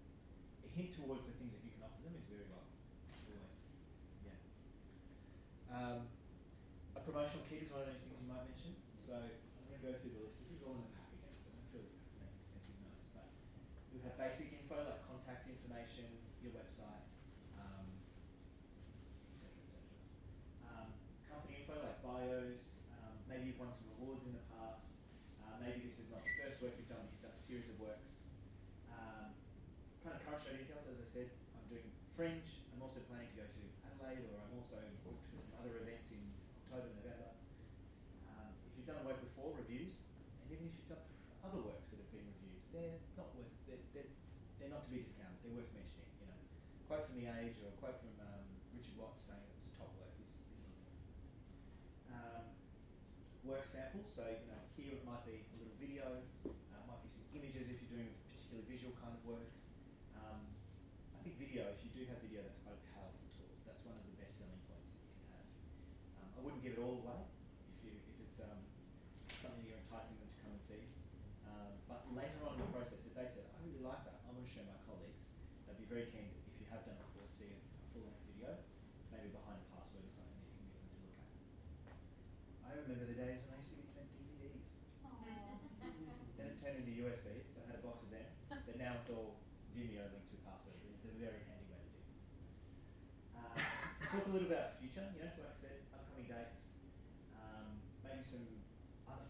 a hint towards the things that you can offer them is very welcome. Always, yeah. Um, a promotional kit is one of those things you might mention. So I'm going to go through the list. This is all in the pack again, so I don't feel like I have to make extensive notes. But you have basic info like contact information, your website, um, etc. etc. Um, company info like bios, um, maybe you've won some awards in the past, uh, maybe this is not the first work you've done, you've done a series of works. Um, kind of current show details, as I said, I'm doing Fringe, I'm also planning to go to Adelaide, or I'm also booked for some other events in October, November. Um, if you've done a work before, reviews, and even if you've done other works that have been reviewed, they're not worth, they're, they're, they're not to be discounted, they're worth mentioning, you know. Quote from The Age or a quote from um, Richard Watts saying it was a top work is, is. Um, work samples, so you know, here it might be a little video, uh, it might be some images if you're doing a particular visual kind of work. Um, I think video, if you do have video, that's quite a powerful tool. That's one of the best selling points that you can have. Um, I wouldn't give it all away if you if it's um, something you're enticing them to come and see. Um, but later on in the process, if they said, I really like that, I want to show my colleagues, they'd be very keen, if you have done it before, to see a, a full length video, maybe behind a password or something that you can give them to look at. I remember the days when I used to get sent DVDs. Then it turned into USB, so I had a box of them. But now it's all Vimeo links with passwords. It's a very handy way to do things. Uh, talk a little about future, you know, so like I said, upcoming dates. Um, maybe some other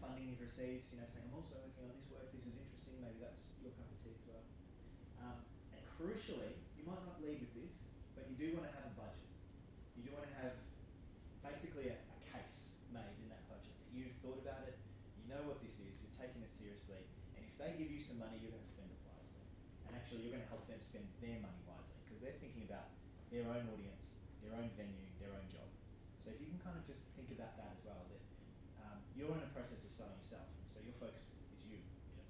you've you know, saying I'm also working on this work, this is interesting, maybe that's your cup of tea as well. Um, and crucially, you might not lead with this, but you do want to have a budget. You do want to have basically a, a case made in that budget that you've thought about it, you know what this is, you're taking it seriously, and if they give you some money, you're going to spend it wisely. And actually, you're going to help them spend their money wisely because they're thinking about their own audience, their own venue, their own job. So if you can kind of just think about that as well, that um, you're in a process of selling yourself, so your focus is you, you know.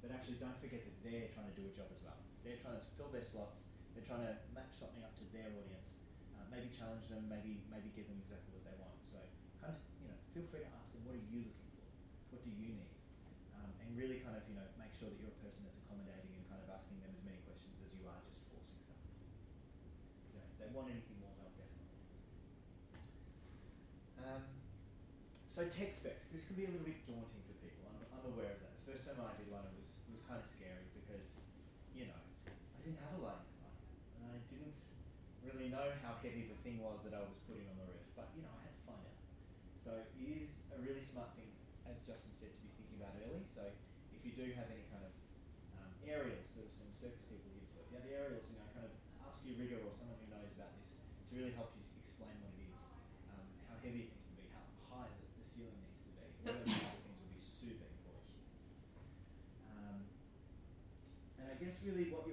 But actually, don't forget that they're trying to do a job as well. They're trying to fill their slots. They're trying to match something up to their audience. Uh, maybe challenge them. Maybe maybe give them exactly what they want. So kind of you know feel free to ask them what are you looking for, what do you need, um, and really kind of you know make sure that you're a person that's accommodating and kind of asking them as many questions as you are just forcing stuff. You know, they want anything more, they'll definitely ask. Um, so tech specs. This can be a little bit daunting for people. I'm, I'm aware of that. The first time I did one, it was was kind of scary because, you know, I didn't have a lighting design, and I didn't really know how heavy the thing was that I was putting on the roof. But you know, I had to find out. So it is a really smart thing, as Justin said, to be thinking about early. So if you do have any kind of um, aerials, there some circus people here before. If you have aerials, you know, kind of ask your rigger or someone who knows about this to really help you explain what it is, um, how heavy it needs to be, how high the, the ceiling needs to be. All those kinds of things will be super important. Um, and I guess really what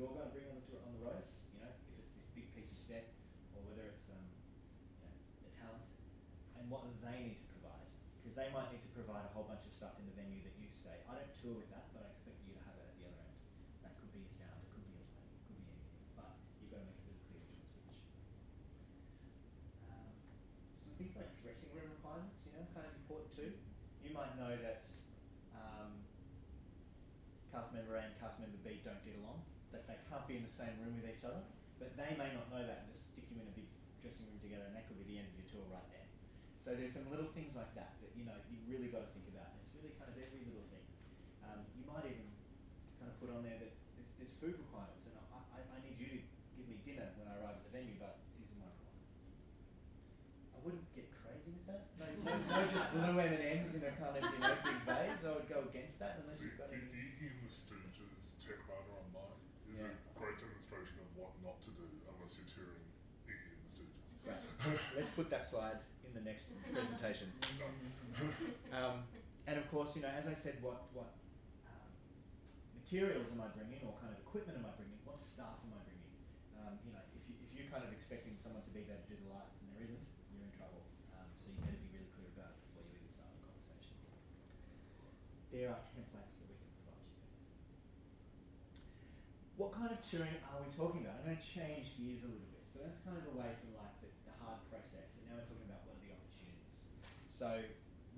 you're going to bring onto on the road. You know, if it's this big piece of set, or whether it's um, you know, a talent, and what they need to provide, because they might need to provide a whole bunch of stuff in the venue that you say, I don't tour with that, but I expect you to have it at the other end. That could be a sound, it could be a light, it could be anything, but you've got to make a really clear choice which. Um, so things like dressing room requirements, you know, kind of important too. You might know that. Um, cast member A and cast member B don't get along, same room with each other, but they may not know that and just stick you in a big dressing room together, and that could be the end of your tour right there. So there's some little things like that that you know you really got to think about. It's really kind of every little thing. Um, you might even kind of put on there that there's, there's food requirements, and I, I, I need you to give me dinner when I arrive at the venue, but these are my requirements. I wouldn't get crazy with that. No, no, no just blue M and M's in a kind of you know big vase. I would go against that unless
So
you've got
the,
any.
the Iggy and the Stooges tech writer online is
Yeah.
a great demonstration of what not to do unless you're touring Iggy and the Stooges.
Right. Let's put that slide in the next presentation. Um, and of course, you know, as I said, what what um, materials am I bringing, or kind of equipment am I bringing? What staff am I bringing? Um, you know, if you if you're kind of expecting someone to be there to do the lights and there isn't, you're in trouble. Um, so you better be really clear about it before you even start the conversation. There are templates that we can provide you. What kind of touring are we talking about? I'm going to change gears a little bit. So that's kind of away from like the, the hard process, and now we're talking about what are the opportunities. So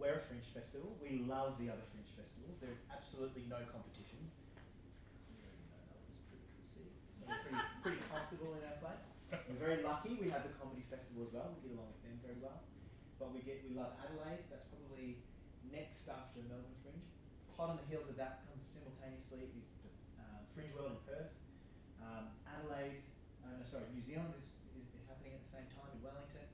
we're a fringe festival. We love the other fringe festivals. There is absolutely no competition. You already know that was pretty. So we're pretty, pretty comfortable in our place. We're very lucky. We have the comedy festival as well. We get along with them very well. But we get we love Adelaide. That's probably next after Melbourne Fringe. Hot on the heels of that comes simultaneously is the um, Fringe World in Perth. Um, Adelaide, uh, no, sorry, New Zealand is, is, is happening at the same time in Wellington,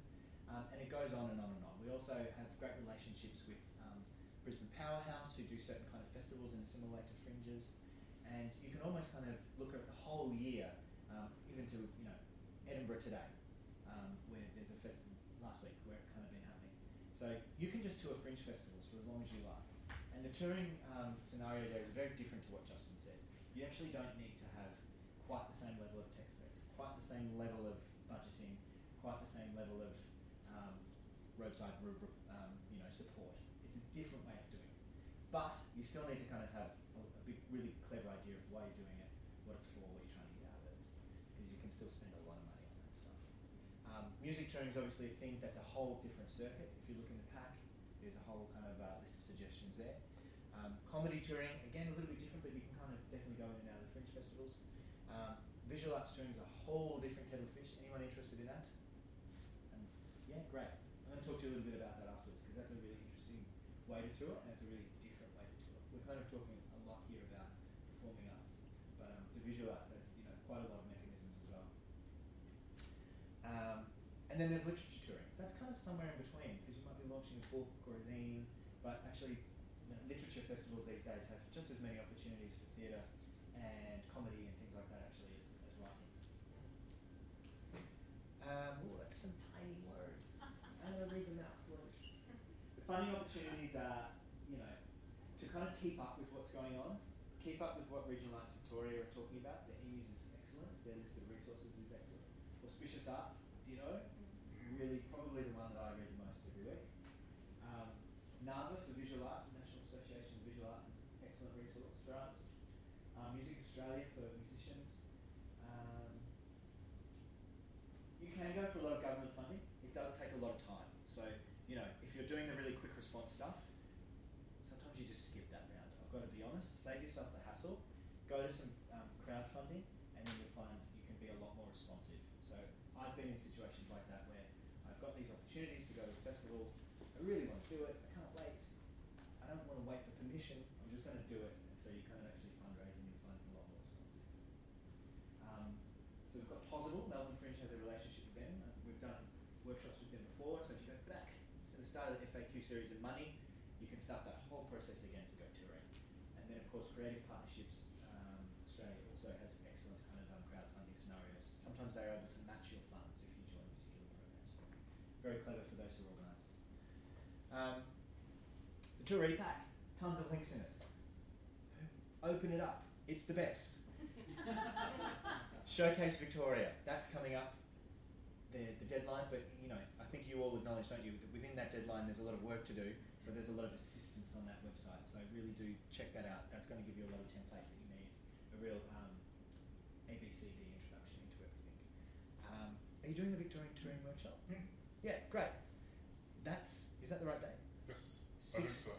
um, and it goes on and on and on. We also have great relationships with um, Brisbane Powerhouse, who do certain kind of festivals in a similar way to Fringes, and you can almost kind of look at the whole year, um, even to you know Edinburgh today, um, where there's a festival last week where it's kind of been happening. So you can just tour Fringe festivals for as long as you like. And the touring um, scenario there is very different to what Justin said. You actually don't need to have quite the same level of tech specs, quite the same level of budgeting, quite the same level of um, roadside um, you know, support. It's a different way of doing it. But you still need to kind of have a, a big, really clever idea of why you're doing it, what it's for, what you're trying to get out of it, because you can still spend a lot of money on that stuff. Um, music touring is obviously a thing that's a whole different circuit. If you look in the pack, there's a whole kind of uh, list of suggestions there. Um, comedy touring, again, a little bit different, but you can kind of definitely go in and out of the fringe festivals. Um, visual arts touring is a whole different kettle of fish. Anyone interested in that? Um, yeah, great. I'm going to talk to you a little bit about that afterwards because that's a really interesting way to tour and it's a really different way to tour. We're kind of talking a lot here about performing arts, but um, the visual arts has you know quite a lot of mechanisms as well. Um, and then there's literature touring. That's kind of somewhere in between because you might be launching a book or a zine, but actually you know, literature festivals these days have just as many opportunities for theatre and comedy and things like that actually as, as writing. Um, oh, that's some tiny words. I'm going to read them out for you. The funding opportunities are, you know, to kind of keep up with what's going on, keep up with what Regional Arts Victoria are talking about. The EMU's is excellence, their list of resources is excellent. Auspicious Arts, ditto. Really, probably the one that I read the most every week. Um, NAVA for Visual Arts, National Association of Visual Arts, is an excellent resource for arts. Um, Music Australia for musicians. Um, you can go for a lot of government funding. It does take a lot of time. So, you know, if you're doing the really quick response stuff, sometimes you just skip that round. I've got to be honest. Save yourself the hassle. Go to some um, crowdfunding, and then you'll find you can be a lot more responsive. So, I've been in situations like that where I've got these opportunities to go to a festival. I really want to do it. I can't wait. I don't want to wait for permission. I'm just going to do it. And so you kind of actually fundraise, and you'll find it's a lot more responsive. Um, so we've got Pozible. Melbourne Fringe has a relationship with them. We've done workshops with them before. So if you go back to the start of the FAQ series of Money, you can start that whole process again to go touring. And then of course Creative Partnerships um, Australia also has excellent kind of um, crowdfunding scenarios. Sometimes they're able to match your funds if you join a particular programs. So very clever for those who are. Um, the Tour Ready Pack, tons of links in it. Open it up. It's the best. Showcase Victoria, that's coming up. The, the deadline, but you know, I think you all acknowledge, don't you, that within that deadline there's a lot of work to do, so there's a lot of assistance on that website. So really do check that out. That's going to give you a lot of templates that you need, a real um, ABCD introduction into everything. Um, are you doing the Victorian Touring Workshop?
Hmm.
Yeah, great. That's is that the right date?
Yes, I think
Six-
so.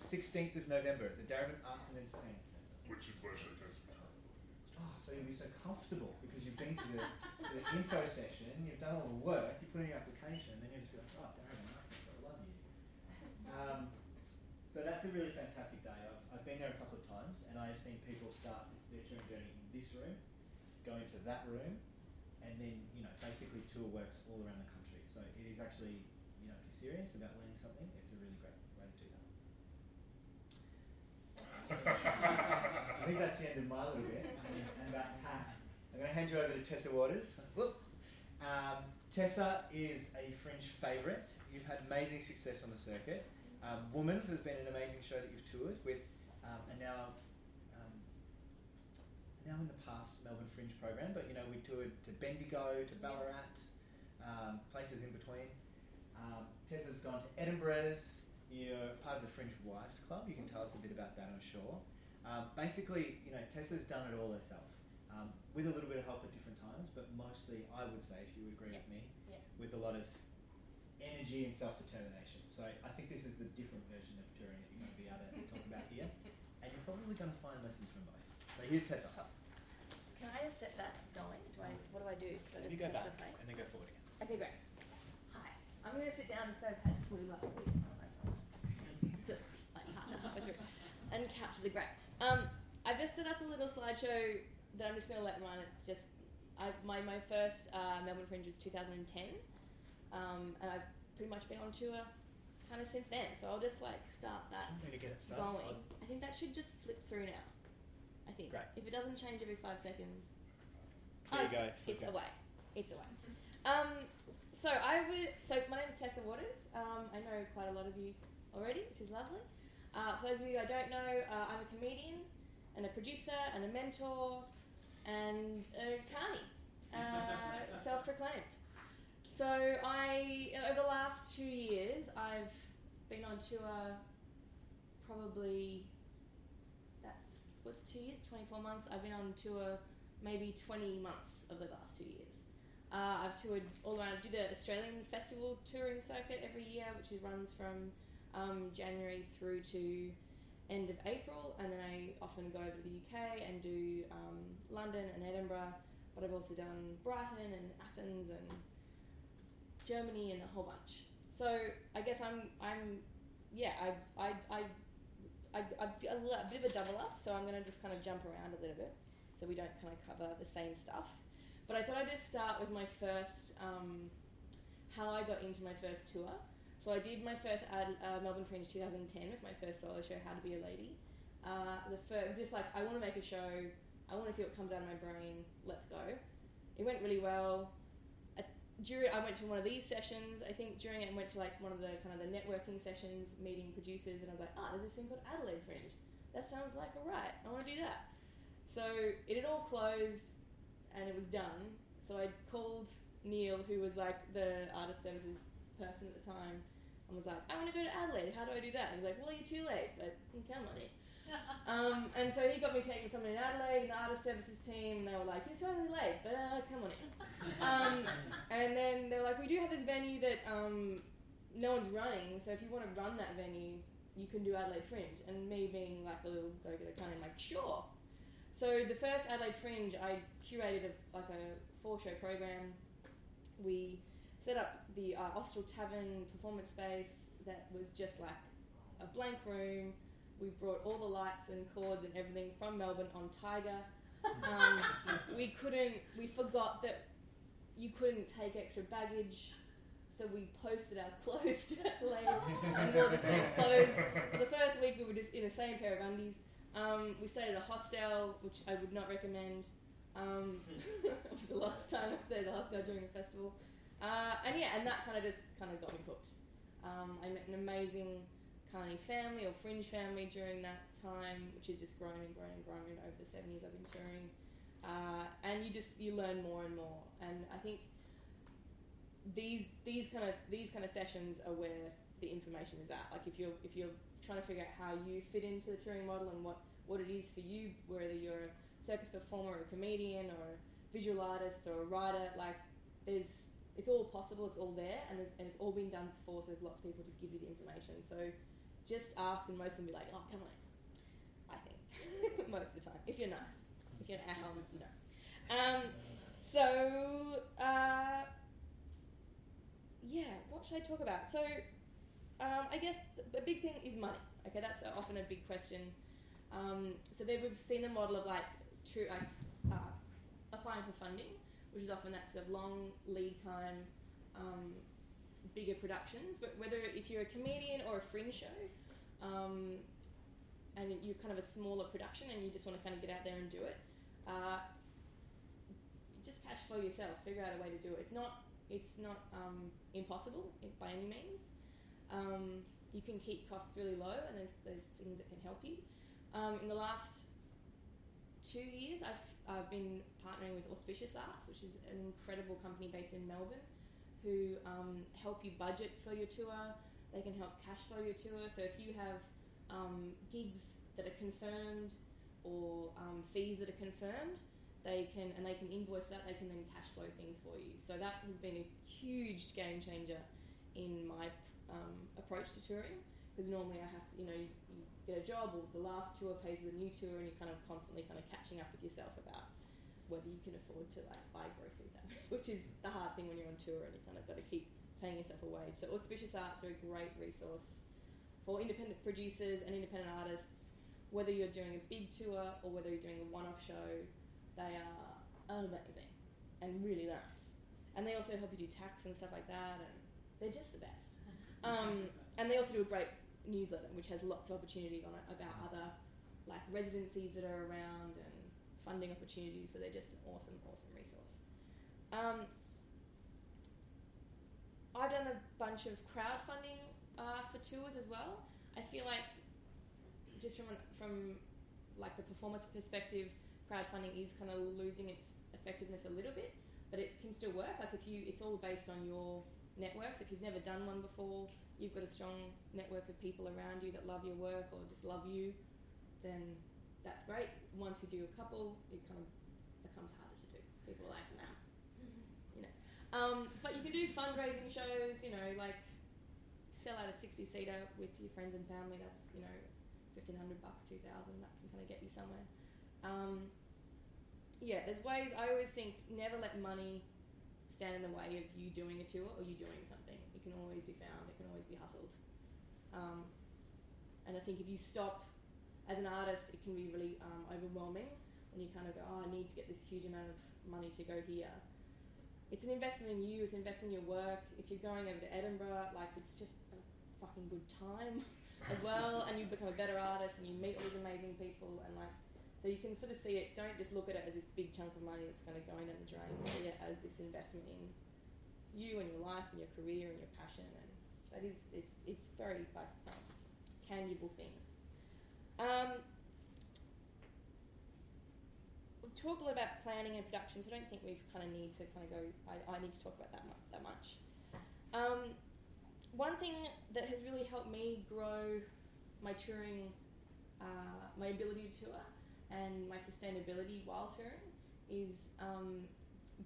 16th of November at the Darebin Arts and Entertainment Centre.
Which is where Showcase will currently be.
Oh, so you'll be so comfortable because you've been to the, the info session, you've done all the work, you put in your application, and then you'll just be like, oh, Darebin Arts Centre, I love you. Um, so that's a really fantastic day. I've, I've been there a couple of times, and I have seen people start this, their touring journey in this room, go into that room, and then you know basically tour works all around the country. So it is actually you know if you're serious about learning something, it's a really great way to do that. I think that's the end of my little bit. Um, and I'm going to hand you over to Tessa Waters. Um, Tessa is a fringe favourite. You've had amazing success on the circuit. Um, Womanz has been an amazing show that you've toured with, um, and now, um, now in the past Melbourne Fringe program. But you know we toured to Bendigo, to Ballarat, um, places in between. Um, Tessa's gone to Edinburgh's. You're part of the Fringe Wives Club. You can tell us a bit about that, I'm sure. Um, basically, you know, Tessa's done it all herself, um, with a little bit of help at different times, but mostly, I would say, if you would agree
Yeah.
with me,
Yeah.
with a lot of energy and self determination. So I think this is the different version of touring that you're going to be able to talk about here, and you're probably going to find lessons from both. So here's Tessa.
Can I just set that going? Do I? What do I do? Do I
you
just
go
press
back
the play?
and then go forward again.
Okay, great. Hi. I'm going to sit down instead of had flu last week. Just like pass it halfway through. And couches are great. Um, I've just set up a little slideshow that I'm just going to let run. It's just I, my my first uh, Melbourne Fringe was 2010, um, and I've pretty much been on tour kind of since then. So I'll just like start that
I'm going to get it started.
going. I think that should just flip through now. I think.
Great.
If it doesn't change every five seconds,
There you
oh,
go.
It's,
It's
it's away. It's away. Um, so I was. So my name is Tessa Waters. Um, I know quite a lot of you already, which is lovely. Uh, for those of you I don't know, uh, I'm a comedian and a producer and a mentor and a carny, uh, self-proclaimed. So I, over the last two years, I've been on tour. Probably that's what's two years, twenty-four months. I've been on tour maybe 20 months of the last two years. Uh, I've toured all around. I do the Australian festival touring circuit every year, which runs from um, January through to end of April, and then I often go over to the UK and do um, London and Edinburgh. But I've also done Brighton and Athens and Germany and a whole bunch. So I guess I'm I'm yeah I I I. I, li- a bit of a double up, so I'm going to just kind of jump around a little bit so we don't kind of cover the same stuff. But I thought I'd just start with my first, um, how I got into my first tour. So I did my first ad, uh, Melbourne Fringe 2010 with my first solo show, How to Be a Lady. Uh, the first, it was just like, I want to make a show, I want to see what comes out of my brain, let's go. It went really well. I, during, I went to one of these sessions, I think during it I went to like one of the kind of the networking sessions, meeting producers, and I was like, ah, there's this thing called Adelaide Fringe. That sounds like a right, I want to do that. So it had all closed and it was done. So I called Neil, who was like the artist services person at the time, and was like, I want to go to Adelaide. How do I do that? And he's like, Well, you're too late, but you can come on it. Um, and so he got me connected with someone in Adelaide, in the artist services team, and they were like, You're slightly late, but uh, come on in. Um, and then they were like, We do have this venue that um, no one's running, so if you want to run that venue, you can do Adelaide Fringe. And me being like a little go getter kind of like, Sure. So the first Adelaide Fringe, I curated a, like a four show program. We set up the uh, Austral Tavern performance space that was just like a blank room. We brought all the lights and cords and everything from Melbourne on Tiger. Um, we couldn't. We forgot that you couldn't take extra baggage, so we posted our clothes to Adelaide and wore the same clothes. For the first week, we were just in the same pair of undies. Um, we stayed at a hostel, which I would not recommend. Um, it was the last time I stayed at a hostel during a festival. Uh, and yeah, and that kind of just kind of got me hooked. Um, I met an amazing Carney family or fringe family during that time, which has just grown and grown and grown over the seven years I've been touring. Uh, and you just you learn more and more. And I think these these kind of these kind of sessions are where the information is at. Like if you're if you're trying to figure out how you fit into the touring model and what what it is for you, whether you're a circus performer or a comedian or a visual artist or a writer, like there's it's all possible, it's all there, and, and it's all been done before. So there's lots of people to give you the information. So just ask, and most of them be like, "Oh, come on." I think most of the time, if you're nice, if you're at home, know. Um, so uh, yeah, what should I talk about? So um, I guess the, a big thing is money. Okay, that's often a big question. Um, so there we've seen the model of like true like uh, applying for funding, which is often that sort of long lead time, um, bigger productions. But whether if you're a comedian or a fringe show, um, and you're kind of a smaller production and you just want to kind of get out there and do it, uh, just cash flow yourself. Figure out a way to do it. It's not it's not um, impossible by any means. Um, you can keep costs really low, and there's, there's things that can help you. Um, in the last two years, I've, I've been partnering with Auspicious Arts, which is an incredible company based in Melbourne, who um, help you budget for your tour. They can help cash flow your tour. So if you have um, gigs that are confirmed or um, fees that are confirmed, they can and they can invoice that. They can then cash flow things for you. So that has been a huge game changer in my um, approach to touring because normally I have to, you know, you, you get a job or the last tour pays the new tour and you're kind of constantly kind of catching up with yourself about whether you can afford to like buy groceries, which is the hard thing when you're on tour and you kind of got to keep paying yourself a wage. So Auspicious Arts are a great resource for independent producers and independent artists, whether you're doing a big tour or whether you're doing a one-off show they are amazing and really nice. And they also help you do tax and stuff like that, and they're just the best. Um, and they also do a great newsletter, which has lots of opportunities on it about other like residencies that are around and funding opportunities. So they're just an awesome, awesome resource. Um, I've done a bunch of crowdfunding uh, for tours as well. I feel like just from from like the performance perspective, crowdfunding is kind of losing its effectiveness a little bit, but it can still work. Like if you, it's all based on your networks. If you've never done one before, you've got a strong network of people around you that love your work or just love you, then that's great. Once you do a couple, it kind of becomes harder to do. People are like, nah, you know. Um, but you can do fundraising shows, you know, like sell out a 60 seater with your friends and family. That's, you know, 1500 bucks, 2000, that can kind of get you somewhere. Um, yeah, there's ways. I always think never let money stand in the way of you doing a tour or you doing something. It can always be found. It can always be hustled. Um, and I think if you stop as an artist, it can be really um, overwhelming when you kind of go, oh, I need to get this huge amount of money to go here. It's an investment in you. It's an investment in your work. If you're going over to Edinburgh, like it's just a fucking good time as well, and you become a better artist, and you meet all these amazing people, and like so you can sort of see it, don't just look at it as this big chunk of money that's going to go into the drain, see it as this investment in you and your life and your career and your passion. And that is, it's, it's very like, tangible things. Um, we've talked a lot about planning and production, so I don't think we've kind of need to kind of go, I, I need to talk about that much. That much. Um, one thing that has really helped me grow my touring, uh, my ability to tour, and my sustainability while touring is um,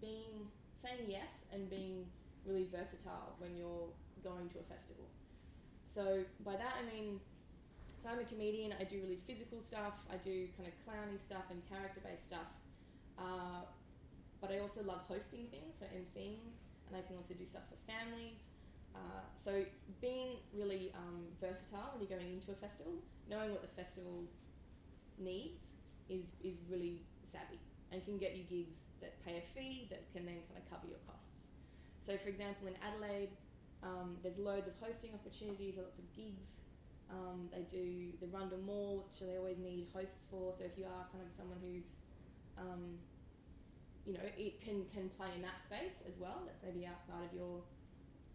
being saying yes and being really versatile when you're going to a festival. So by that I mean, so I'm a comedian. I do really physical stuff. I do kind of clowny stuff and character-based stuff. Uh, but I also love hosting things, so emceeing, and I can also do stuff for families. Uh, so being really um, versatile when you're going into a festival, knowing what the festival needs is is really savvy and can get you gigs that pay a fee that can then kind of cover your costs. So, for example, in Adelaide, um, there's loads of hosting opportunities, lots of gigs. Um, they do the Rundle Mall, which they always need hosts for. So, if you are kind of someone who's, um, you know, it can can play in that space as well. That's maybe outside of your,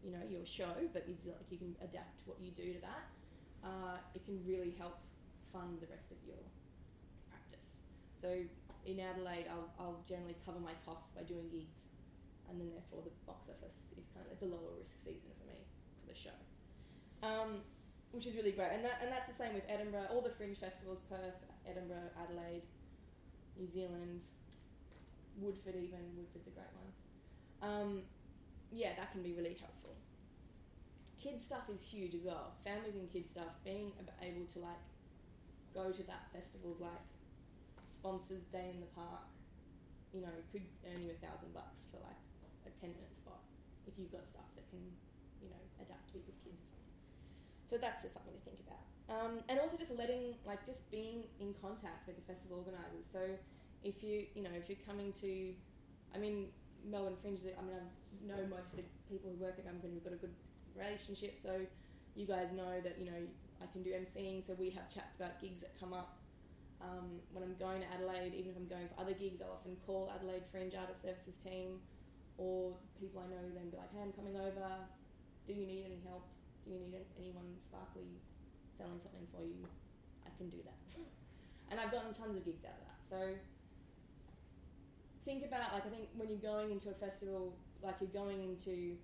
you know, your show, but it's like you can adapt what you do to that. Uh, it can really help fund the rest of your so in Adelaide, I'll, I'll generally cover my costs by doing gigs, and then therefore the box office is kind of it's a lower risk season for me for the show, um, which is really great. And that and that's the same with Edinburgh. All the fringe festivals: Perth, Edinburgh, Adelaide, New Zealand, Woodford. Even Woodford's a great one. Um, yeah, that can be really helpful. kids stuff is huge as well. Families and kids stuff, being ab- able to like go to that festivals like sponsors day in the park, you know, could earn you a thousand bucks for like a ten minute spot if you've got stuff that can, you know, adapt to be with kids or something. So that's just something to think about. Um, and also just letting like just being in contact with the festival organisers. So if you you know if you're coming to, I mean Melbourne Fringe. I mean I know most of the people who work at Melbourne. We've got a good relationship. So you guys know that you know I can do MCing. So we have chats about gigs that come up. Um, when I'm going to Adelaide, even if I'm going for other gigs, I'll often call Adelaide Fringe Artist Services team or people I know then be like, hey, I'm coming over. Do you need any help? Do you need anyone sparkly selling something for you? I can do that. and I've gotten tons of gigs out of that. So think about like I think when you're going into a festival, like you're going into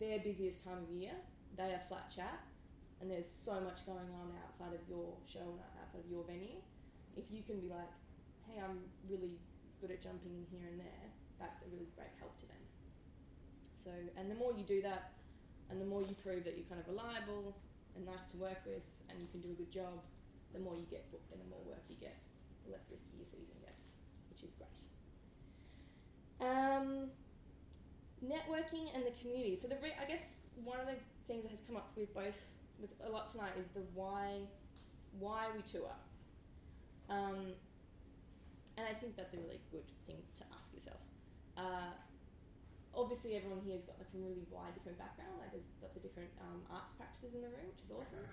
their busiest time of year, they are flat chat, and there's so much going on outside of your show and outside of your venue. If you can be like, hey, I'm really good at jumping in here and there, that's a really great help to them. So, and the more you do that, and the more you prove that you're kind of reliable and nice to work with, and you can do a good job, the more you get booked and the more work you get, the less risky your season gets, which is great. Um, networking and the community. So the re- I guess one of the things that has come up with both with a lot tonight is the why why we tour. Um, and I think that's a really good thing to ask yourself. Uh, obviously, everyone here has got like a really wide different background. Like there's lots of different um, arts practices in the room, which is awesome.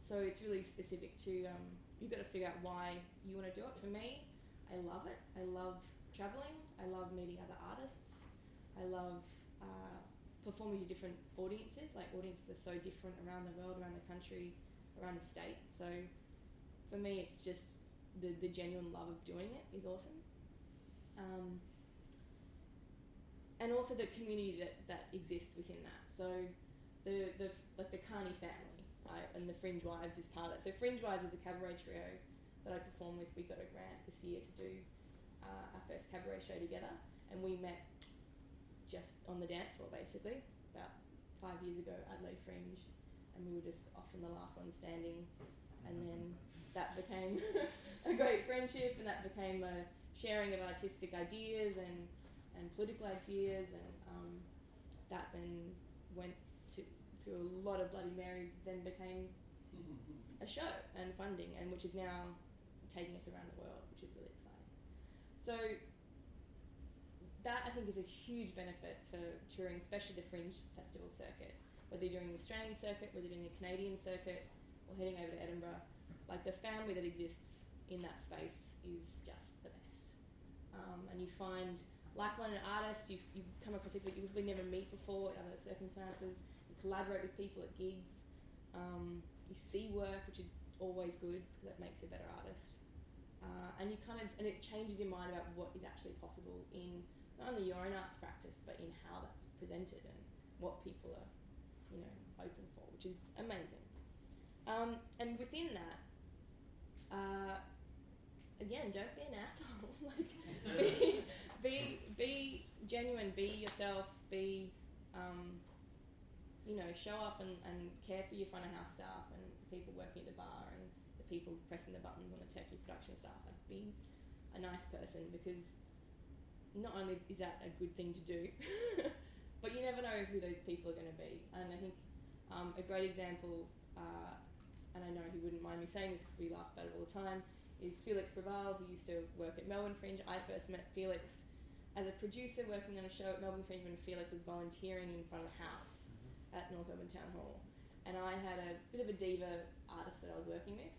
So it's really specific to um, you've got to figure out why you want to do it. For me, I love it. I love traveling. I love meeting other artists. I love uh, performing to different audiences. Like audiences are so different around the world, around the country, around the state. So for me, it's just the the genuine love of doing it is awesome. Um, and also the community that, that exists within that. So the the like the Carney family right, and the Fringe Wives is part of it. So Fringe Wives is a cabaret trio that I perform with. We got a grant this year to do uh, our first cabaret show together, and we met just on the dance floor basically about five years ago, Adelaide Fringe, and we were just often the last one standing, and then that became a great friendship, and that became a sharing of artistic ideas and and political ideas, and um, that then went to to a lot of Bloody Marys. Then became a show and funding, and which is now taking us around the world, which is really exciting. So that I think is a huge benefit for touring, especially the fringe festival circuit. Whether you're doing the Australian circuit, whether you're doing the Canadian circuit, or heading over to Edinburgh, like the family that exists in that space is just the best. Um, and you find like-minded artists, you you come across people that you probably never meet before in other circumstances. You collaborate with people at gigs. Um, you see work, which is always good because that makes you a better artist. Uh, and you kind of and it changes your mind about what is actually possible in not only your own arts practice but in how that's presented and what people are you know open for, which is amazing. Um, and within that, uh, again, don't be an asshole. like be, be be genuine, be yourself, be um, you know, show up and, and care for your front of house staff and the people working at the bar and the people pressing the buttons on the turkey production staff. Like be a nice person because not only is that a good thing to do, but you never know who those people are going to be. And I think um, a great example, uh, and I know he wouldn't mind me saying this because we laugh about it all the time, is Felix Preval, who used to work at Melbourne Fringe. I first met Felix as a producer working on a show at Melbourne Fringe when Felix was volunteering in front of the house at North Melbourne Town Hall. And I had a bit of a diva artist that I was working with,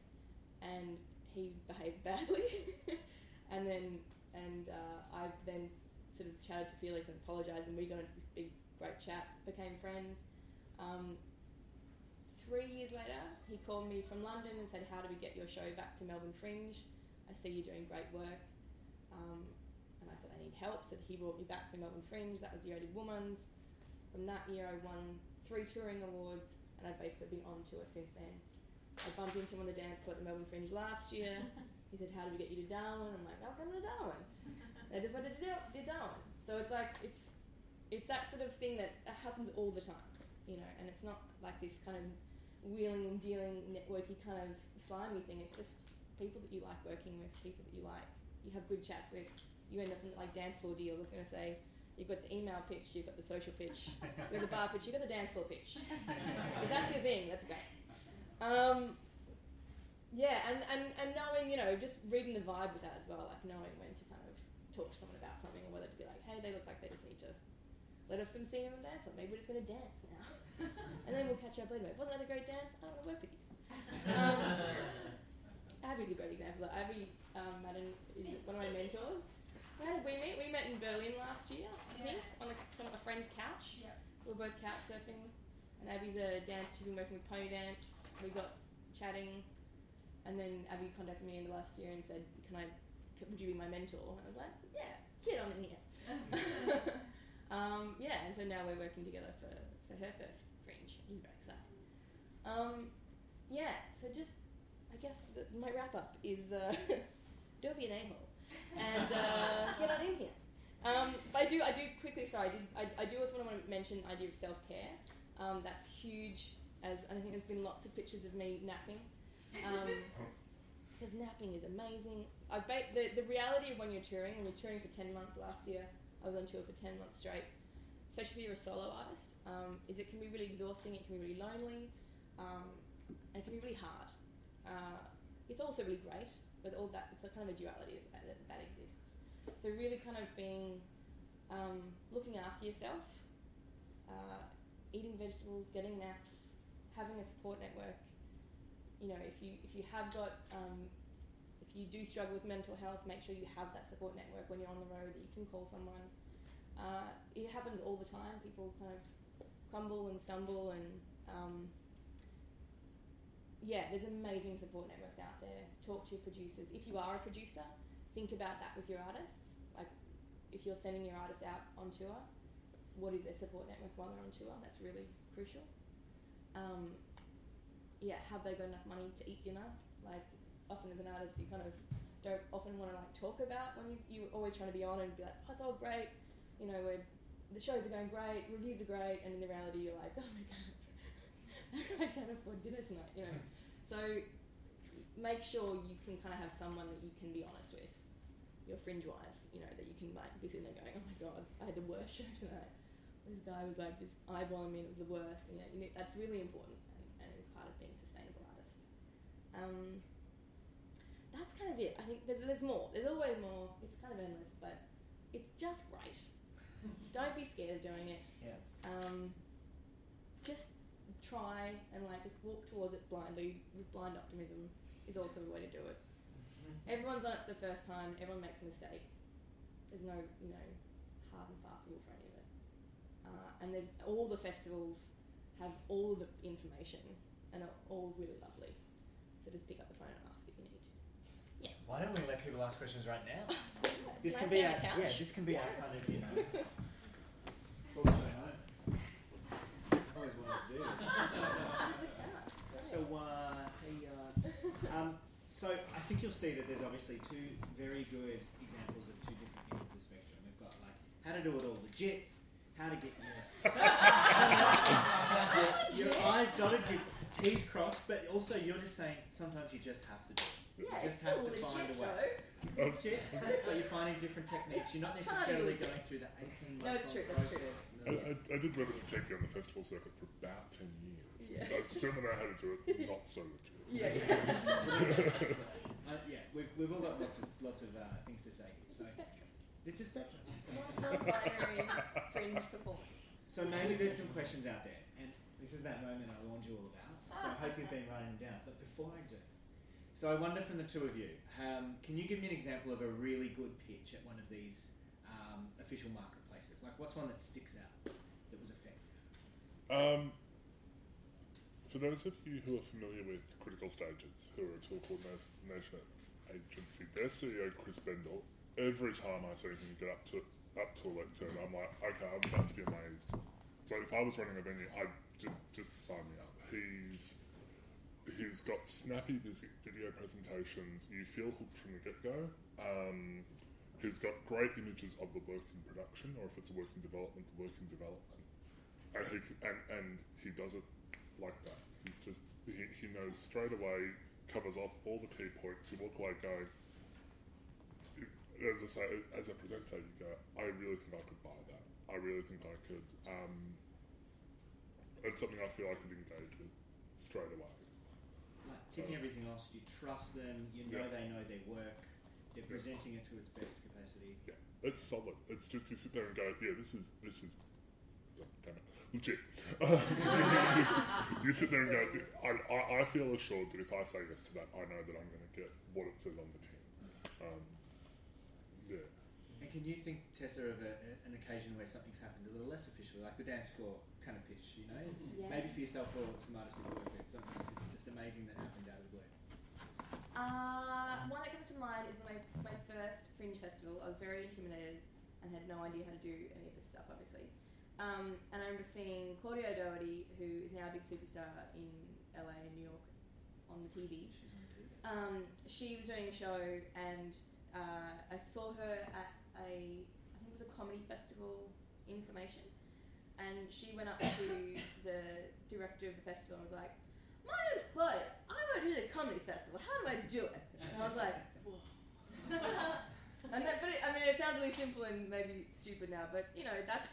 and he behaved badly. and then, and uh, I then sort of chatted to Felix and apologised, and we got into this big, great chat, became friends. Um, three years later, he called me from London and said, How do we get your show back to Melbourne Fringe? I see you're doing great work. Um, and I said, I need help. So he brought me back to Melbourne Fringe. That was the Year Womanz. From that year, I won three touring awards, and I've basically been on tour since then. I bumped into him on the dance floor at the Melbourne Fringe last year. He said, "How do we get you to Darwin?" I'm like, "I'll come to Darwin." And I just went to to Darwin. So it's like it's it's that sort of thing that happens all the time. you know, and it's not like this kind of wheeling and dealing networky kind of slimy thing. It's just people that you like working with, people that you like, you have good chats with. You end up in like dance floor deals. I was going to say, you've got the email pitch, you've got the social pitch, you've got the bar pitch, you've got the dance floor pitch. if that's your thing, that's great. Um, yeah, and, and, and knowing, you know, just reading the vibe with that as well, like knowing when to kind of talk to someone about something or whether to be like, hey, they look like they just need to let off some steam and dance floor. Maybe we're just going to dance now. and then we'll catch up later. Wasn't that a great dance? I don't want to work with you. Um, Abby's a great example. Abby um, Madden is one of my mentors. How did we meet? We met in Berlin last year, I think, on a, on a friend's couch.
Yep.
We were both couch surfing, and Abby's a dancer. She's been working with Pony Dance. We got chatting, and then Abby contacted me in the last year and said, "Can I? Would you be my mentor?" And I was like, "Yeah, get on in here." um, yeah, and so now we're working together for, for her first fringe. It's very exciting. Um, yeah, so just I guess the, my wrap up is uh, don't be an a hole and uh, get on in here. Um, but I do, I do quickly. Sorry, I, did, I, I do also want to mention the idea of self care. Um, that's huge. As and I think there's been lots of pictures of me napping. Because napping is amazing. I ba- the the reality of when you're touring, when you're touring for ten months last year, I was on tour for ten months straight. Especially if you're a solo artist, um, is it can be really exhausting. It can be really lonely. Um, and it can be really hard. Uh, it's also really great, but all that it's a kind of a duality that, that, that exists. So really, kind of being um, looking after yourself, uh, eating vegetables, getting naps, having a support network. You know, if you if you have got um, if you do struggle with mental health, make sure you have that support network when you're on the road that you can call someone. Uh, it happens all the time. People kind of crumble and stumble and um, yeah, there's amazing support networks out there. Talk to your producers. If you are a producer, think about that with your artists. Like, if you're sending your artists out on tour, what is their support network while they're on tour? That's really crucial. Um, yeah, have they got enough money to eat dinner? Like, often as an artist, you kind of don't often want to like talk about when you you're always trying to be on and be like, oh, it's all great. You know, we're, the shows are going great, reviews are great, and in the reality, you're like, oh my god, I can't afford dinner tonight. You know, hmm. so make sure you can kind of have someone that you can be honest with. Your fringe wives, you know, that you can like be sitting there going, oh my god, I had the worst show tonight. This guy was like just eyeballing me, and it was the worst. And yeah, you know, that's really important, and, and it's part of being a sustainable artist. Um, that's kind of it. I think there's there's more. There's always more. It's kind of endless, but it's just great. Don't be scared of doing it.
Yeah.
Um, just try and like just walk towards it blindly with blind optimism is also the way to do it. Everyone's on it for the first time. Everyone makes a mistake. There's no you know hard and fast rule for any of it. Uh, and there's all the festivals have all the information and are all really lovely. So just pick up the phone and ask if you need to.
Why don't we let people ask questions right now? This
Can
be
sit
our, yeah, this can be our
Yes.
kind of, you know, talk. Always wanted to do. So, uh, hey, uh, um, so I think you'll see that there's obviously two very good examples of two different ends of the spectrum. We've got like how to do it all legit, how to get your, your, your eyes dotted, your T's crossed, but also you're just saying sometimes you just have to do it.
Yeah,
you
it's
just have
still
to find a way.
though.
It's legit, but you're finding different techniques. You're not necessarily going through the 18 month
No, it's true, that's true.
process.
I, I, I did register taking on the festival circuit for about 10 years.
Yeah.
I certainly know how to do it, not so legit.
Yeah, yeah.
uh, yeah, we've, we've all got lots of lots of uh, things to say.
It's
So
a spectrum.
it's a spectrum.
Non-binary fringe performance.
So maybe there's some questions out there, and this is that moment I warned you all about. So I hope you've been writing them down. But before I do, so I wonder from the two of you, um, can you give me an example of a really good pitch at one of these um, official marketplaces? Like, what's one that sticks out that was effective?
Um, for those of you who are familiar with Critical Stages, who are a tour coordination agency, their CEO Chris Bendall, every time I see him get up to up to a lectern, I'm like, okay, I'm about to be amazed. So if I was running a venue, I'd just just sign me up. He's he's got snappy video presentations. You feel hooked from the get go. Um, he's got great images of the work in production, or if it's a work in development, the work in development. and he and and he does it like that. He's just he, he knows straight away, covers off all the key points. You walk away going. As I say, as a presenter, you go. I really think I could buy that. I really think I could. Um, it's something I feel I could engage with straight away.
Like ticking everything else, you trust them, you know
Yeah.
they know their work, they're presenting it to its best capacity.
Yeah, it's solid. It's just you sit there and go, yeah, this is this is, oh, damn it, legit. you sit there and go, I, I, I feel assured that if I say yes to that, I know that I'm going to get what it says on the tin. Um,
can you think, Tessa, of a, a- an occasion where something's happened a little less official, like the dance floor kind of pitch, you know?
Yeah.
Maybe for yourself or some artists that you work with, just amazing that happened out of the blue.
Uh, one that comes to mind is my my first Fringe festival. I was very intimidated and had no idea how to do any of this stuff, obviously. Um, and I remember seeing Claudia Doherty, who is now a big superstar in LA and New York, on the TV.
She's on TV.
Um, she was doing a show, and uh, I saw her at a, I think it was a comedy festival information, and she went up to the director of the festival and was like, "My name's Claudia. I want to do the comedy festival. How do I do it?" And I was like, "Whoa." and that, but it, I mean, it sounds really simple and maybe stupid now, but you know, that's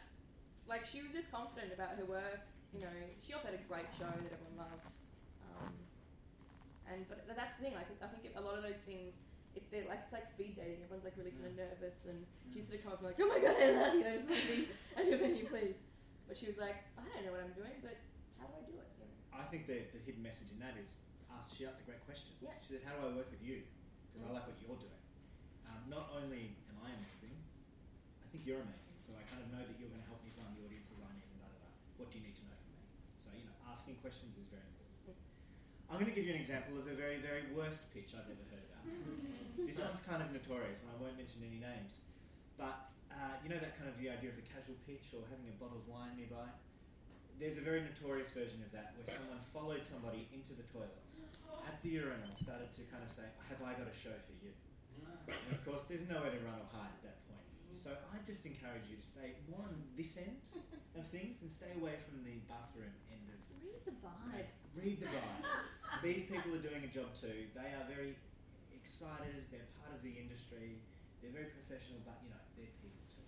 like she was just confident about her work. You know, she also had a great show that everyone loved. Um, and but th- that's the thing. Like I think a lot of those things, it, they're like it's like speed dating. Everyone's like really kind of nervous, and she sort of come up and like, oh my god, I love you. I just want to be at your venue, please. But she was like, I don't know what I'm doing, but how do I do it? You know?
I think the, the hidden message in that is asked, she asked a great question.
Yeah.
She said, How do I work with you? Because I like what you're doing. Um, not only am I amazing, I think you're amazing. So I kind of know that you're going to help me find the audiences I need and da da da. What do you need to know from me? So, you know, asking questions is very important. I'm going to give you an example of the very, very worst pitch I've ever heard. This one's kind of notorious, and I won't mention any names. But uh, you know that kind of the idea of the casual pitch or having a bottle of wine nearby? There's a very notorious version of that where someone followed somebody into the toilets at the urinal, started to kind of say, Have I got a show for you? And of course, there's nowhere to run or hide at that point. So I just encourage you to stay more on this end of things and stay away from the bathroom end of
Read the vibe.
Read the vibe. These people are doing a job too. They are very excited. They're part of the industry. They're very professional, but you know they're people too.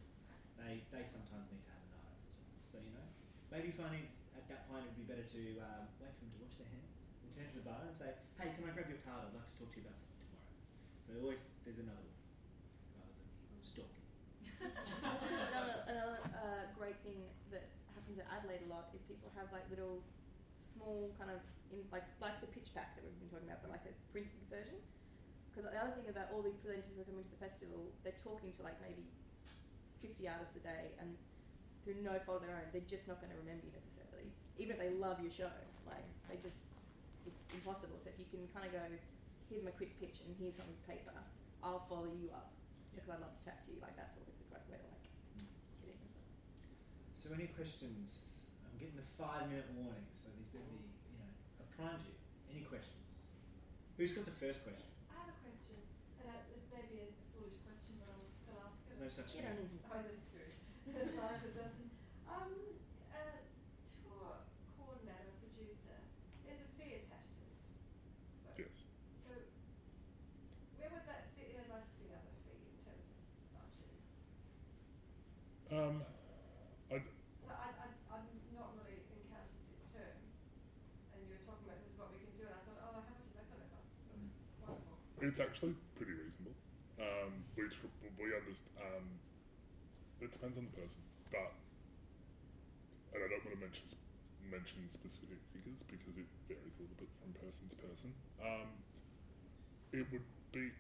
They they sometimes need to have a night as well. So you know, maybe finding at that point it'd be better to um, wait for them to wash their hands, and turn to the bar and say, "Hey, can I grab your card? I'd like to talk to you about something tomorrow." So always there's another one rather than stalking.
Another another uh, great thing that happens at Adelaide a lot is people have like little small kind of in like like the pitch pack that we've been talking about, but like a printed version. Because the other thing about all these presenters who are coming to the festival, they're talking to like maybe 50 artists a day, and through no fault of their own, they're just not going to remember you necessarily. Even if they love your show, like they just, it's impossible. So if you can kind of go, here's my quick pitch and here's some paper, I'll follow you up because I'd love to chat to you. Like that's always a great way to like get in as well.
So any questions? I'm getting the five minute warning, so these better be, you know, I've primed you. Any questions? Who's got the first question?
Uh, I have a question, and I, it may be a foolish question, but I'll still ask it.
No such
Get
thing.
on in.
Oh, that's true. That's fine for Justin. Um, uh, tour coordinator, producer, there's a fee attached to this. But-
yes.
So, where would that sit? I'd like to see other fees in terms of budget.
Um, I,
So I, I, I've not really encountered this term, and you were talking about this is what we can do, and I thought, oh, how much is that going to cost? That's wonderful.
It's actually pretty reasonable. Um, we we understand. Um, it depends on the person, but and I don't want to mention mention specific figures because it varies a little bit from person to person. Um, it would be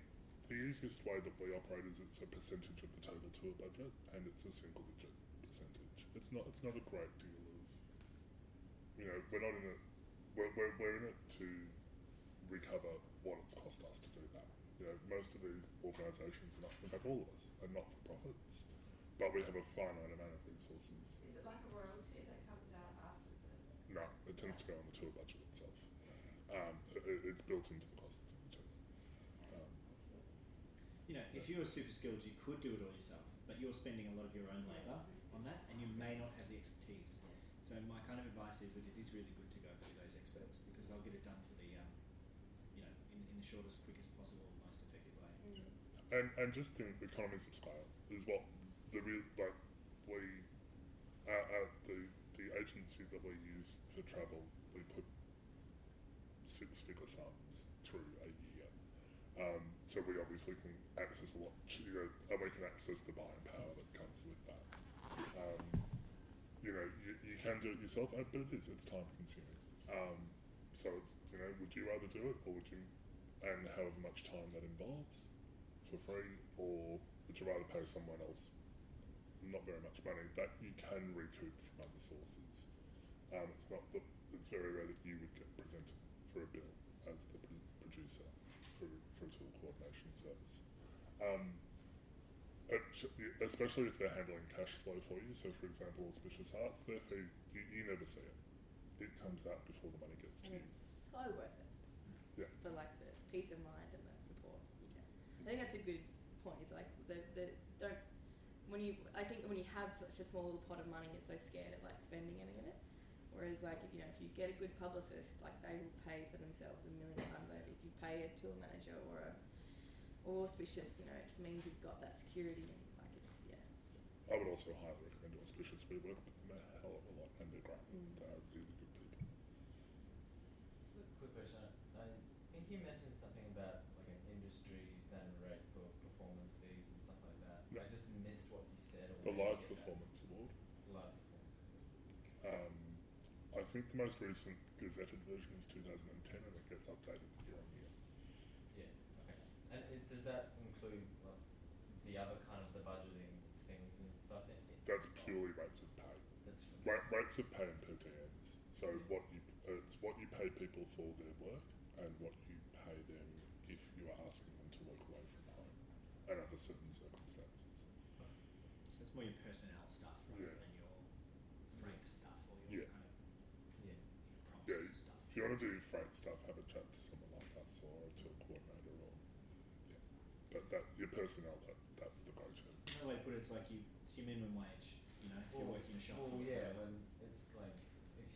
the easiest way that we operate is it's a percentage of the total tour budget, and it's a single digit percentage. It's not it's not a great deal of you know we're not in it we're, we're, we're in it to recover what it's cost us to do that. You know, most of these organisations not, in fact, all of us are not for profits, but we have a finite amount of resources.
Is it like a royalty that comes out after the?
No, it tends to go on the tour budget itself. Um, it, it's built into the costs of the tour. Um,
You know, if you were super skilled, you could do it all yourself, but you're spending a lot of your own labour on that, and you may not have the expertise. So my kind of advice is that it is really good to go through those experts because they'll get it done for the, um, you know, in, in the shortest, quickest possible, most effective way.
Mm.
And and just think the economies of scale is what the real like we the the agency that we use for travel we put six figure sums through a year. Um, so we obviously can access a lot, ch- you know, and we can access the buying power that comes with that. Um, you know, you, you can do it yourself, uh, but it is, it's time consuming. Um, so it's, you know, would you rather do it or would you, and however much time that involves for free, or would you rather pay someone else not very much money that you can recoup from other sources? Um, it's not the, it's very rare that you would get presented for a bill as the producer for, for a tool coordination service. Um, it sh- y- especially if they're handling cash flow for you. So, for example, Auspicious Arts, their fee, you, you never see it. It comes out before the money gets to
And
you.
it's so worth it.
Yeah.
For like peace of mind and the support you get. I think that's a good point. It's like the the don't when you I think when you have such a small little pot of money, you're so scared of like spending any of it. Whereas like if you know if you get a good publicist, like they will pay for themselves a million times over. If you pay a tour manager or a or auspicious, you know, it means you've got that security and like it's yeah.
I would also highly recommend Auspicious. We work with them a hell of a lot, and they're great.
Mm.
They are really good people.
Just a quick question. You mentioned something about like an industry standard rates for performance fees and stuff like that.
Yeah.
I just missed what you said. Or
The Live
that.
Performance Award.
Live performance.
Um, I think the most recent gazetted version is 2010, and it gets updated year on year.
Yeah. Okay. And it, does that include like, the other kind of the budgeting things and stuff? In, in,
That's purely rates of pay.
That's
Ra- rates of pay and per diems. So what you it's what you pay people for their work and what you pay them if you are asking them to work away from home and under certain circumstances.
So it's more your personnel stuff rather
Yeah.
than your freight stuff or your
Yeah.
kind of
yeah.
your props
Yeah,
stuff.
If you want to do freight stuff, have a chat to someone like us or to a tour coordinator or yeah. But that your personnel that that's the go-to.
Another way to put it, it's like you, it's your minimum wage. You know, if you're working a shop.
Well,
or
yeah,
whatever.
when it's like if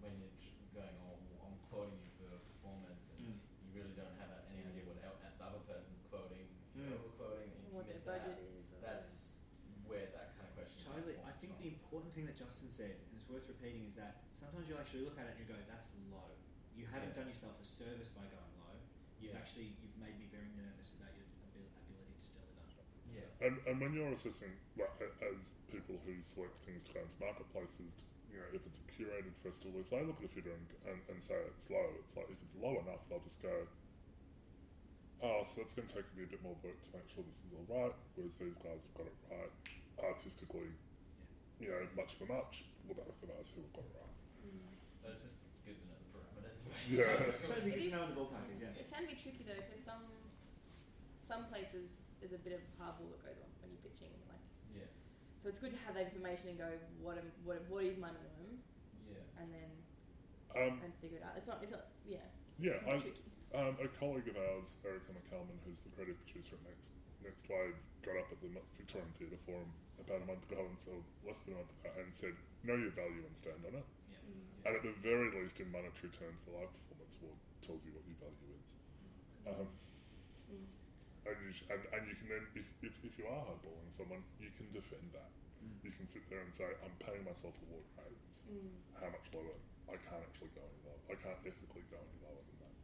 when you're tr- going, oh, well, I'm quoting you for a performance, and
Mm.
you really don't have any idea what el- the other person's quoting. If you're
Mm.
overquoting and you
what their
miss
budget
out,
is. Or
that's where that kind of question. comes
Totally.
from.
I think the important thing that Justin said, and it's worth repeating, is that sometimes you'll actually look at it and you go, "That's low." You haven't
Yeah.
done yourself a service by going low. You've
Yeah.
actually you've made me very nervous about your ability to deliver.
yeah.
And, and when you're assessing, like as people who select things to go into marketplaces, you know, if it's a curated festival, if they look at a figure and, and, and say it's low, it's like if it's low enough, they'll just go, oh, so that's going to take me a bit more work to make sure this is all right. Whereas these guys have got it right artistically, you know, much for much. What about for those who have it?
Mm.
That's just good to know the parameters.
Yeah.
It's totally
It
good
is-
to know the ballpark is. Yeah.
It can be tricky though, because some some places there's a bit of hardball that goes on when you're pitching. Like,
yeah.
so it's good to have that information and go, what am, what what is my minimum,
Yeah.
and then
Um,
and figure it out. It's not it's not yeah.
yeah,
it can be
I,
tricky.
Um, a colleague of ours, Erica McCalman, who's the creative producer at Next Next Wave, got up at the Victorian Theatre Forum about a month ago and so less than a month ago and said, "Know your value and stand on it."
Yeah.
Mm.
And at the very least, in monetary terms, the live performance award tells you what your value is. Um,
Mm.
and, you sh- and, and you can then, if, if, if you are hardballing someone, you can defend that.
Mm.
You can sit there and say, "I'm paying myself award rates.
Mm.
How much lower? I can't actually go any lower. I can't ethically go any lower than that."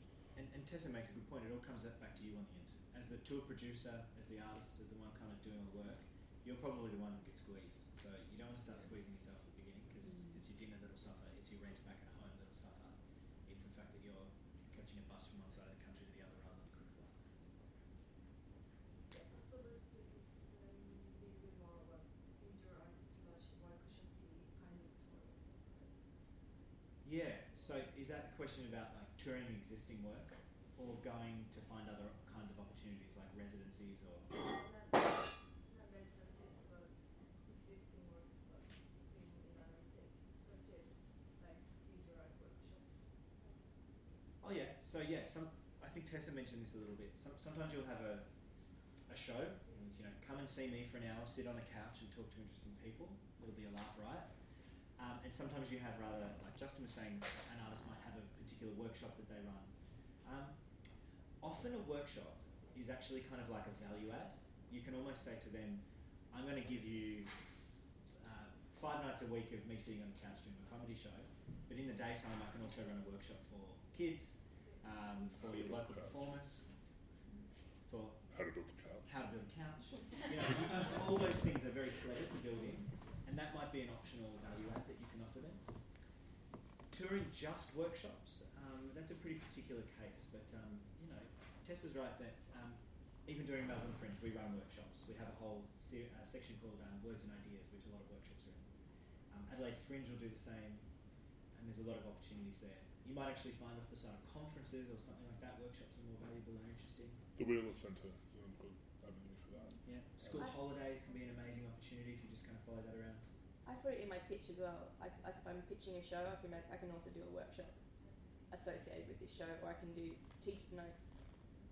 And, and Tessa makes a good point. It all comes back to you on the end. As the tour producer, as the artist, as the one kind of doing the work, you're probably the one who gets squeezed. So you don't want to start squeezing yourself at the beginning because
Mm.
it's your dinner that'll suffer, it's your rent back at home that'll suffer. It's the fact that you're catching a bus from one side of the country to the other rather than a quick flight.
So, so the, the, it's a little bit more about interior artist slash workshop kind of tour.
Yeah. So is that a question about like touring existing work or going to find other kinds of opportunities like residencies or?
Not, not residencies, but existing works, but in, in other states, such as like interior art workshops.
Oh yeah. So yeah, some I think Tessa mentioned this a little bit. Some, sometimes you'll have a a show, and you know, come and see me for an hour, sit on a couch and talk to interesting people. It'll be a laugh riot. Um, and sometimes you have rather, like Justin was saying, an artist might have a particular workshop that they run. Um, often a workshop is actually kind of like a value add. You can almost say to them, I'm going to give you uh, five nights a week of me sitting on a couch doing a comedy show, but in the daytime I can also run a workshop for kids, um, for your local performers, for
How to build a couch.
how to build a couch. You know, all those things are very clever to build in, and that might be an optional value add that you can offer them. Touring just workshops, um, that's a pretty particular case, but um, Tessa's right that um, even during Melbourne Fringe, we run workshops. We have a whole se- uh, section called um, Words and Ideas, which a lot of workshops are in. Um, Adelaide Fringe will do the same, and there's a lot of opportunities there. You might actually find off the side of conferences or something like that, workshops are more valuable and interesting.
The Wheeler Centre is a good avenue for that.
Yeah, school
I-
holidays can be an amazing opportunity if you just kind of follow that around.
I put it in my pitch as well. Like, like if I'm pitching a show, I can make, I can also do a workshop associated with this show, or I can do teachers' notes,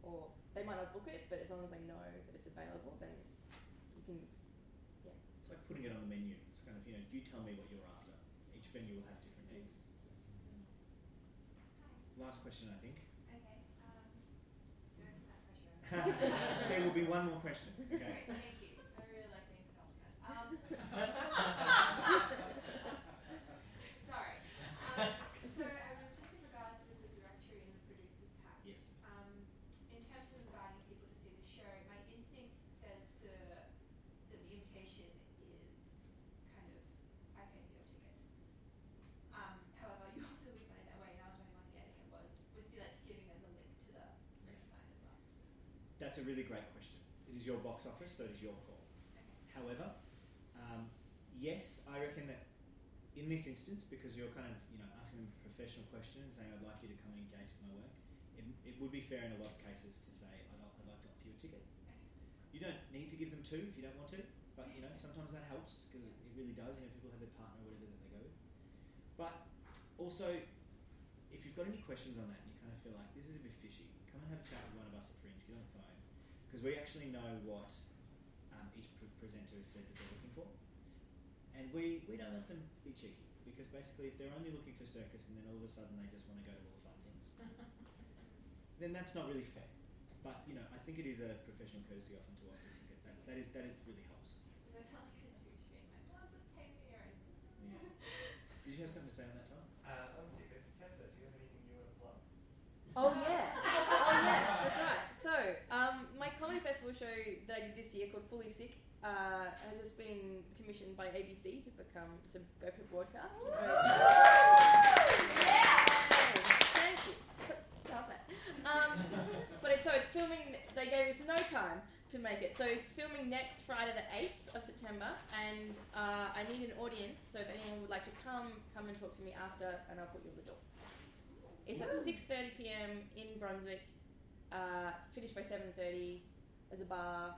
or they might not book it, but as long as they know that it's available, then you can. Yeah.
It's like putting it on the menu. It's kind of, you know, you tell me what you're after. Each venue will have different needs. Last question, I think.
Okay, um, don't put that pressure
there will be one more question. Okay.
Great, thank you. I really like being penultimate. Um, sorry. Um, so I was just in regards with the directory and the producers pack.
Yes.
Um, in terms of inviting people to see the show, my instinct says to that the invitation is kind of I pay for your ticket. Um, however, you also explained that way, and I was wondering what the etiquette was with like giving them the link to the fringe sign as well.
That's a really great question. It is your box office, so it is your call. However, um, yes, I reckon that in this instance, because you're kind of you know asking them a professional question and saying I'd like you to come and engage with my work, it, it would be fair in a lot of cases to say I'd, I'd like to offer you a ticket. You don't need to give them two if you don't want to, but you know sometimes that helps because it, really does. You know people have their partner or whatever that they go with. But also, if you've got any questions on that, and you kind of feel like this is a bit fishy, come and have a chat with one of us at Fringe. Get on the phone because we actually know what um, each pre- presenter has said that they're looking for, and we, we don't let them be cheeky because basically if they're only looking for circus and then all of a sudden they just want to go to all the fun things, then that's not really fair. But you know, I think it is a professional courtesy often to offer a ticket. That, that is that is really helps.
Because I felt like a douche being like, well, just take me your own.
Yeah. Did you have something to say on that, Tom?
Uh, oh, gee, it's Tessa. Do you have anything you want to plug?
Oh yeah, oh yeah, that's right. So, um, my comedy festival show that I did this year called Fully Sick uh, has just been commissioned by ABC to become to go for broadcast. Yeah! Thank you. Stop it. Um, but it's so it's filming. They gave us no time to make it, so it's filming next Friday, the eighth of September, and uh, I need an audience. So if anyone would like to come, come and talk to me after, and I'll put you on the door. It's at 6:30 p.m. in Brunswick. Uh, finished by 7:30. There's a bar.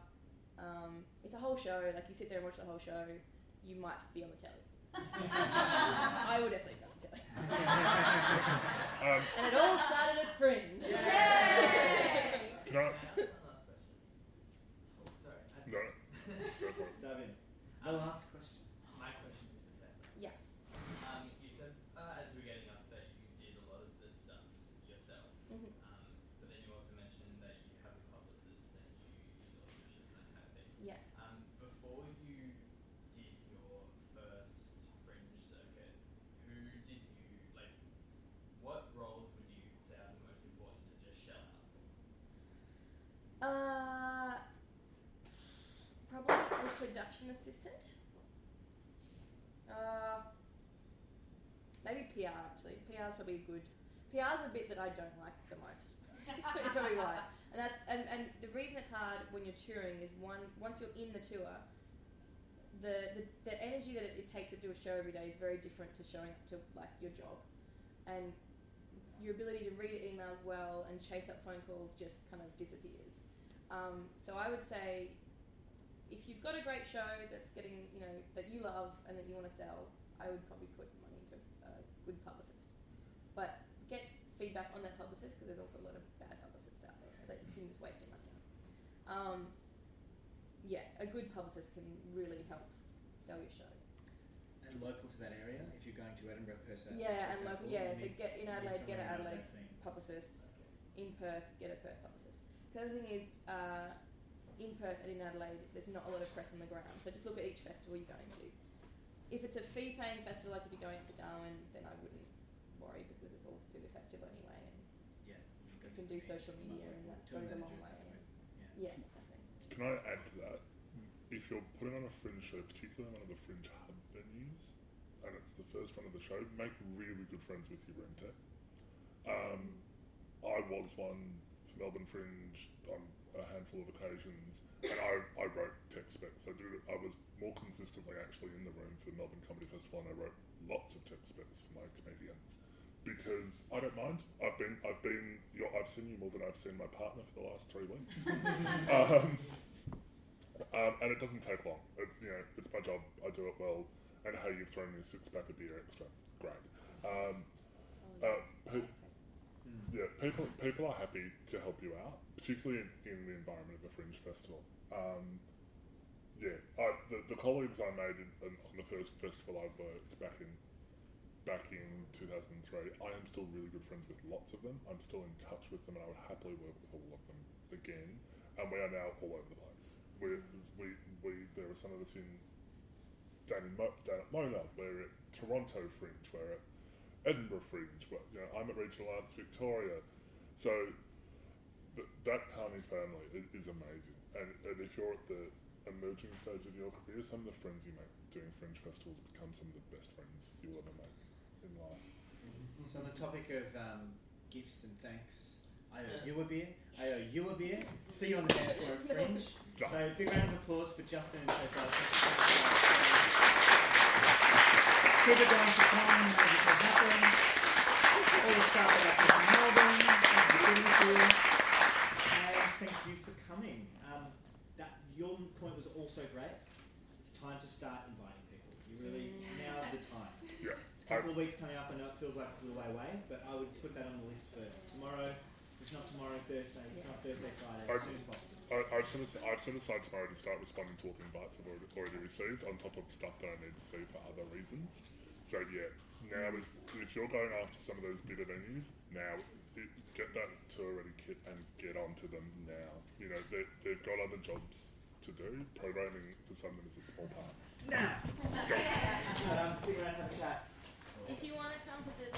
Um, it's a whole show. Like you sit there and watch the whole show. You might be on the telly. I will definitely be on the telly.
Um,
And it all started at Fringe.
can I?
Can I ask one last question? Oh, sorry. I
No. Go for it.
Dive in. The last question.
My question is for Tessa.
Yes.
Um, you said uh, as we were getting up that you did a lot of this stuff yourself.
Mhm.
Um, but then you also mentioned that you have a publicist and you use auspicious and that kind of thing.
Yeah.
Um, before you did your first fringe circuit, who did you like? What roles would you say are the most important to just shell out for?
Uh, probably a production assistant. Uh, maybe PR actually. PR is probably a good. PR is a bit that I don't like the most. Let me why. And that's and, and the reason it's hard when you're touring is one once you're in the tour, the the, the energy that it, it takes to do a show every day is very different to showing up to like your job, and your ability to read emails well and chase up phone calls just kind of disappears. Um, so I would say, if you've got a great show that's getting, you know, that you love and that you want to sell, I would probably put money into a good publicist. But get feedback on that publicist because there's also a lot of bad publicists out there that you can just waste your money on. Um, yeah, a good publicist can really help sell your show.
and local to that area. If you're going to Edinburgh per se.
Yeah,
for
and local. Yeah, so get in Adelaide, get an
someone who knows
Adelaide publicist.
Okay.
In Perth, get a Perth publicist. The other thing is, uh, in Perth and in Adelaide, there's not a lot of press on the ground. So just look at each festival you're going to. If it's a fee-paying festival, like if you're going up to Darwin, then I wouldn't worry because it's all to do with festival anyway, and
Yeah.
you
you've
can do social media, and that
tour
goes a
manager
long way.
that point.
Yeah, exactly.
Can I add to that? If you're putting on a fringe show, particularly one of the fringe hub venues, and it's the first one of the show, make really good friends with your room tech. Um, I was one for Melbourne Fringe on a handful of occasions, and I, I wrote tech specs. I did. I was more consistently actually in the room for Melbourne Comedy Festival, and I wrote lots of tech specs for my comedians because I don't mind. I've been I've been I've seen you more than I've seen my partner for the last three weeks. um, um, and it doesn't take long. It's you know it's my job. I do it well. And hey, you've thrown me a six pack of beer extra. Great. Um, uh, who-. Yeah, people people are happy to help you out, particularly in, in the environment of a fringe festival. Um, yeah, I, the, the colleagues I made in, in, on the first festival I worked back in back in two thousand and three, I am still really good friends with lots of them. I'm still in touch with them, and I would happily work with all of them again. And we are now all over the place. We we we there are some of us in down in Mo, down at Mona, we're at Toronto Fringe, we're at Edinburgh Fringe, we're, you know, I'm at Regional Arts Victoria. So th- that tiny family is, is amazing. And, and if you're at the emerging stage of your career, some of the friends you make doing fringe festivals become some of the best friends you'll ever make in life.
So on the topic of um, gifts and thanks, I owe you a beer. I owe you a beer. See you on the dance floor at Fringe.
Done.
So big round of applause for Justin and Tessa. Keep it going for Tom, make it happen. All the staff at Access Melbourne, thank you for being here. And thank you for coming. Um, that your point was also great. It's time to start inviting people. You really now's the time.
Yeah.
It's a couple of weeks coming up. I know it feels like it's a little way away, but I would put that on the list for tomorrow. If not tomorrow, Thursday. If not Thursday, Friday, as soon as possible.
I, I've, set aside, I've set aside tomorrow to start responding to all the invites I've already, already received, on top of stuff that I need to see for other reasons. So yeah, now is if you're going after some of those bigger venues, now it, get that tour ready kit and get onto them now. You know they, they've got other jobs to do. Programming for some of them is a small part.
Now, um, stick around and have a chat.
If you want to come to the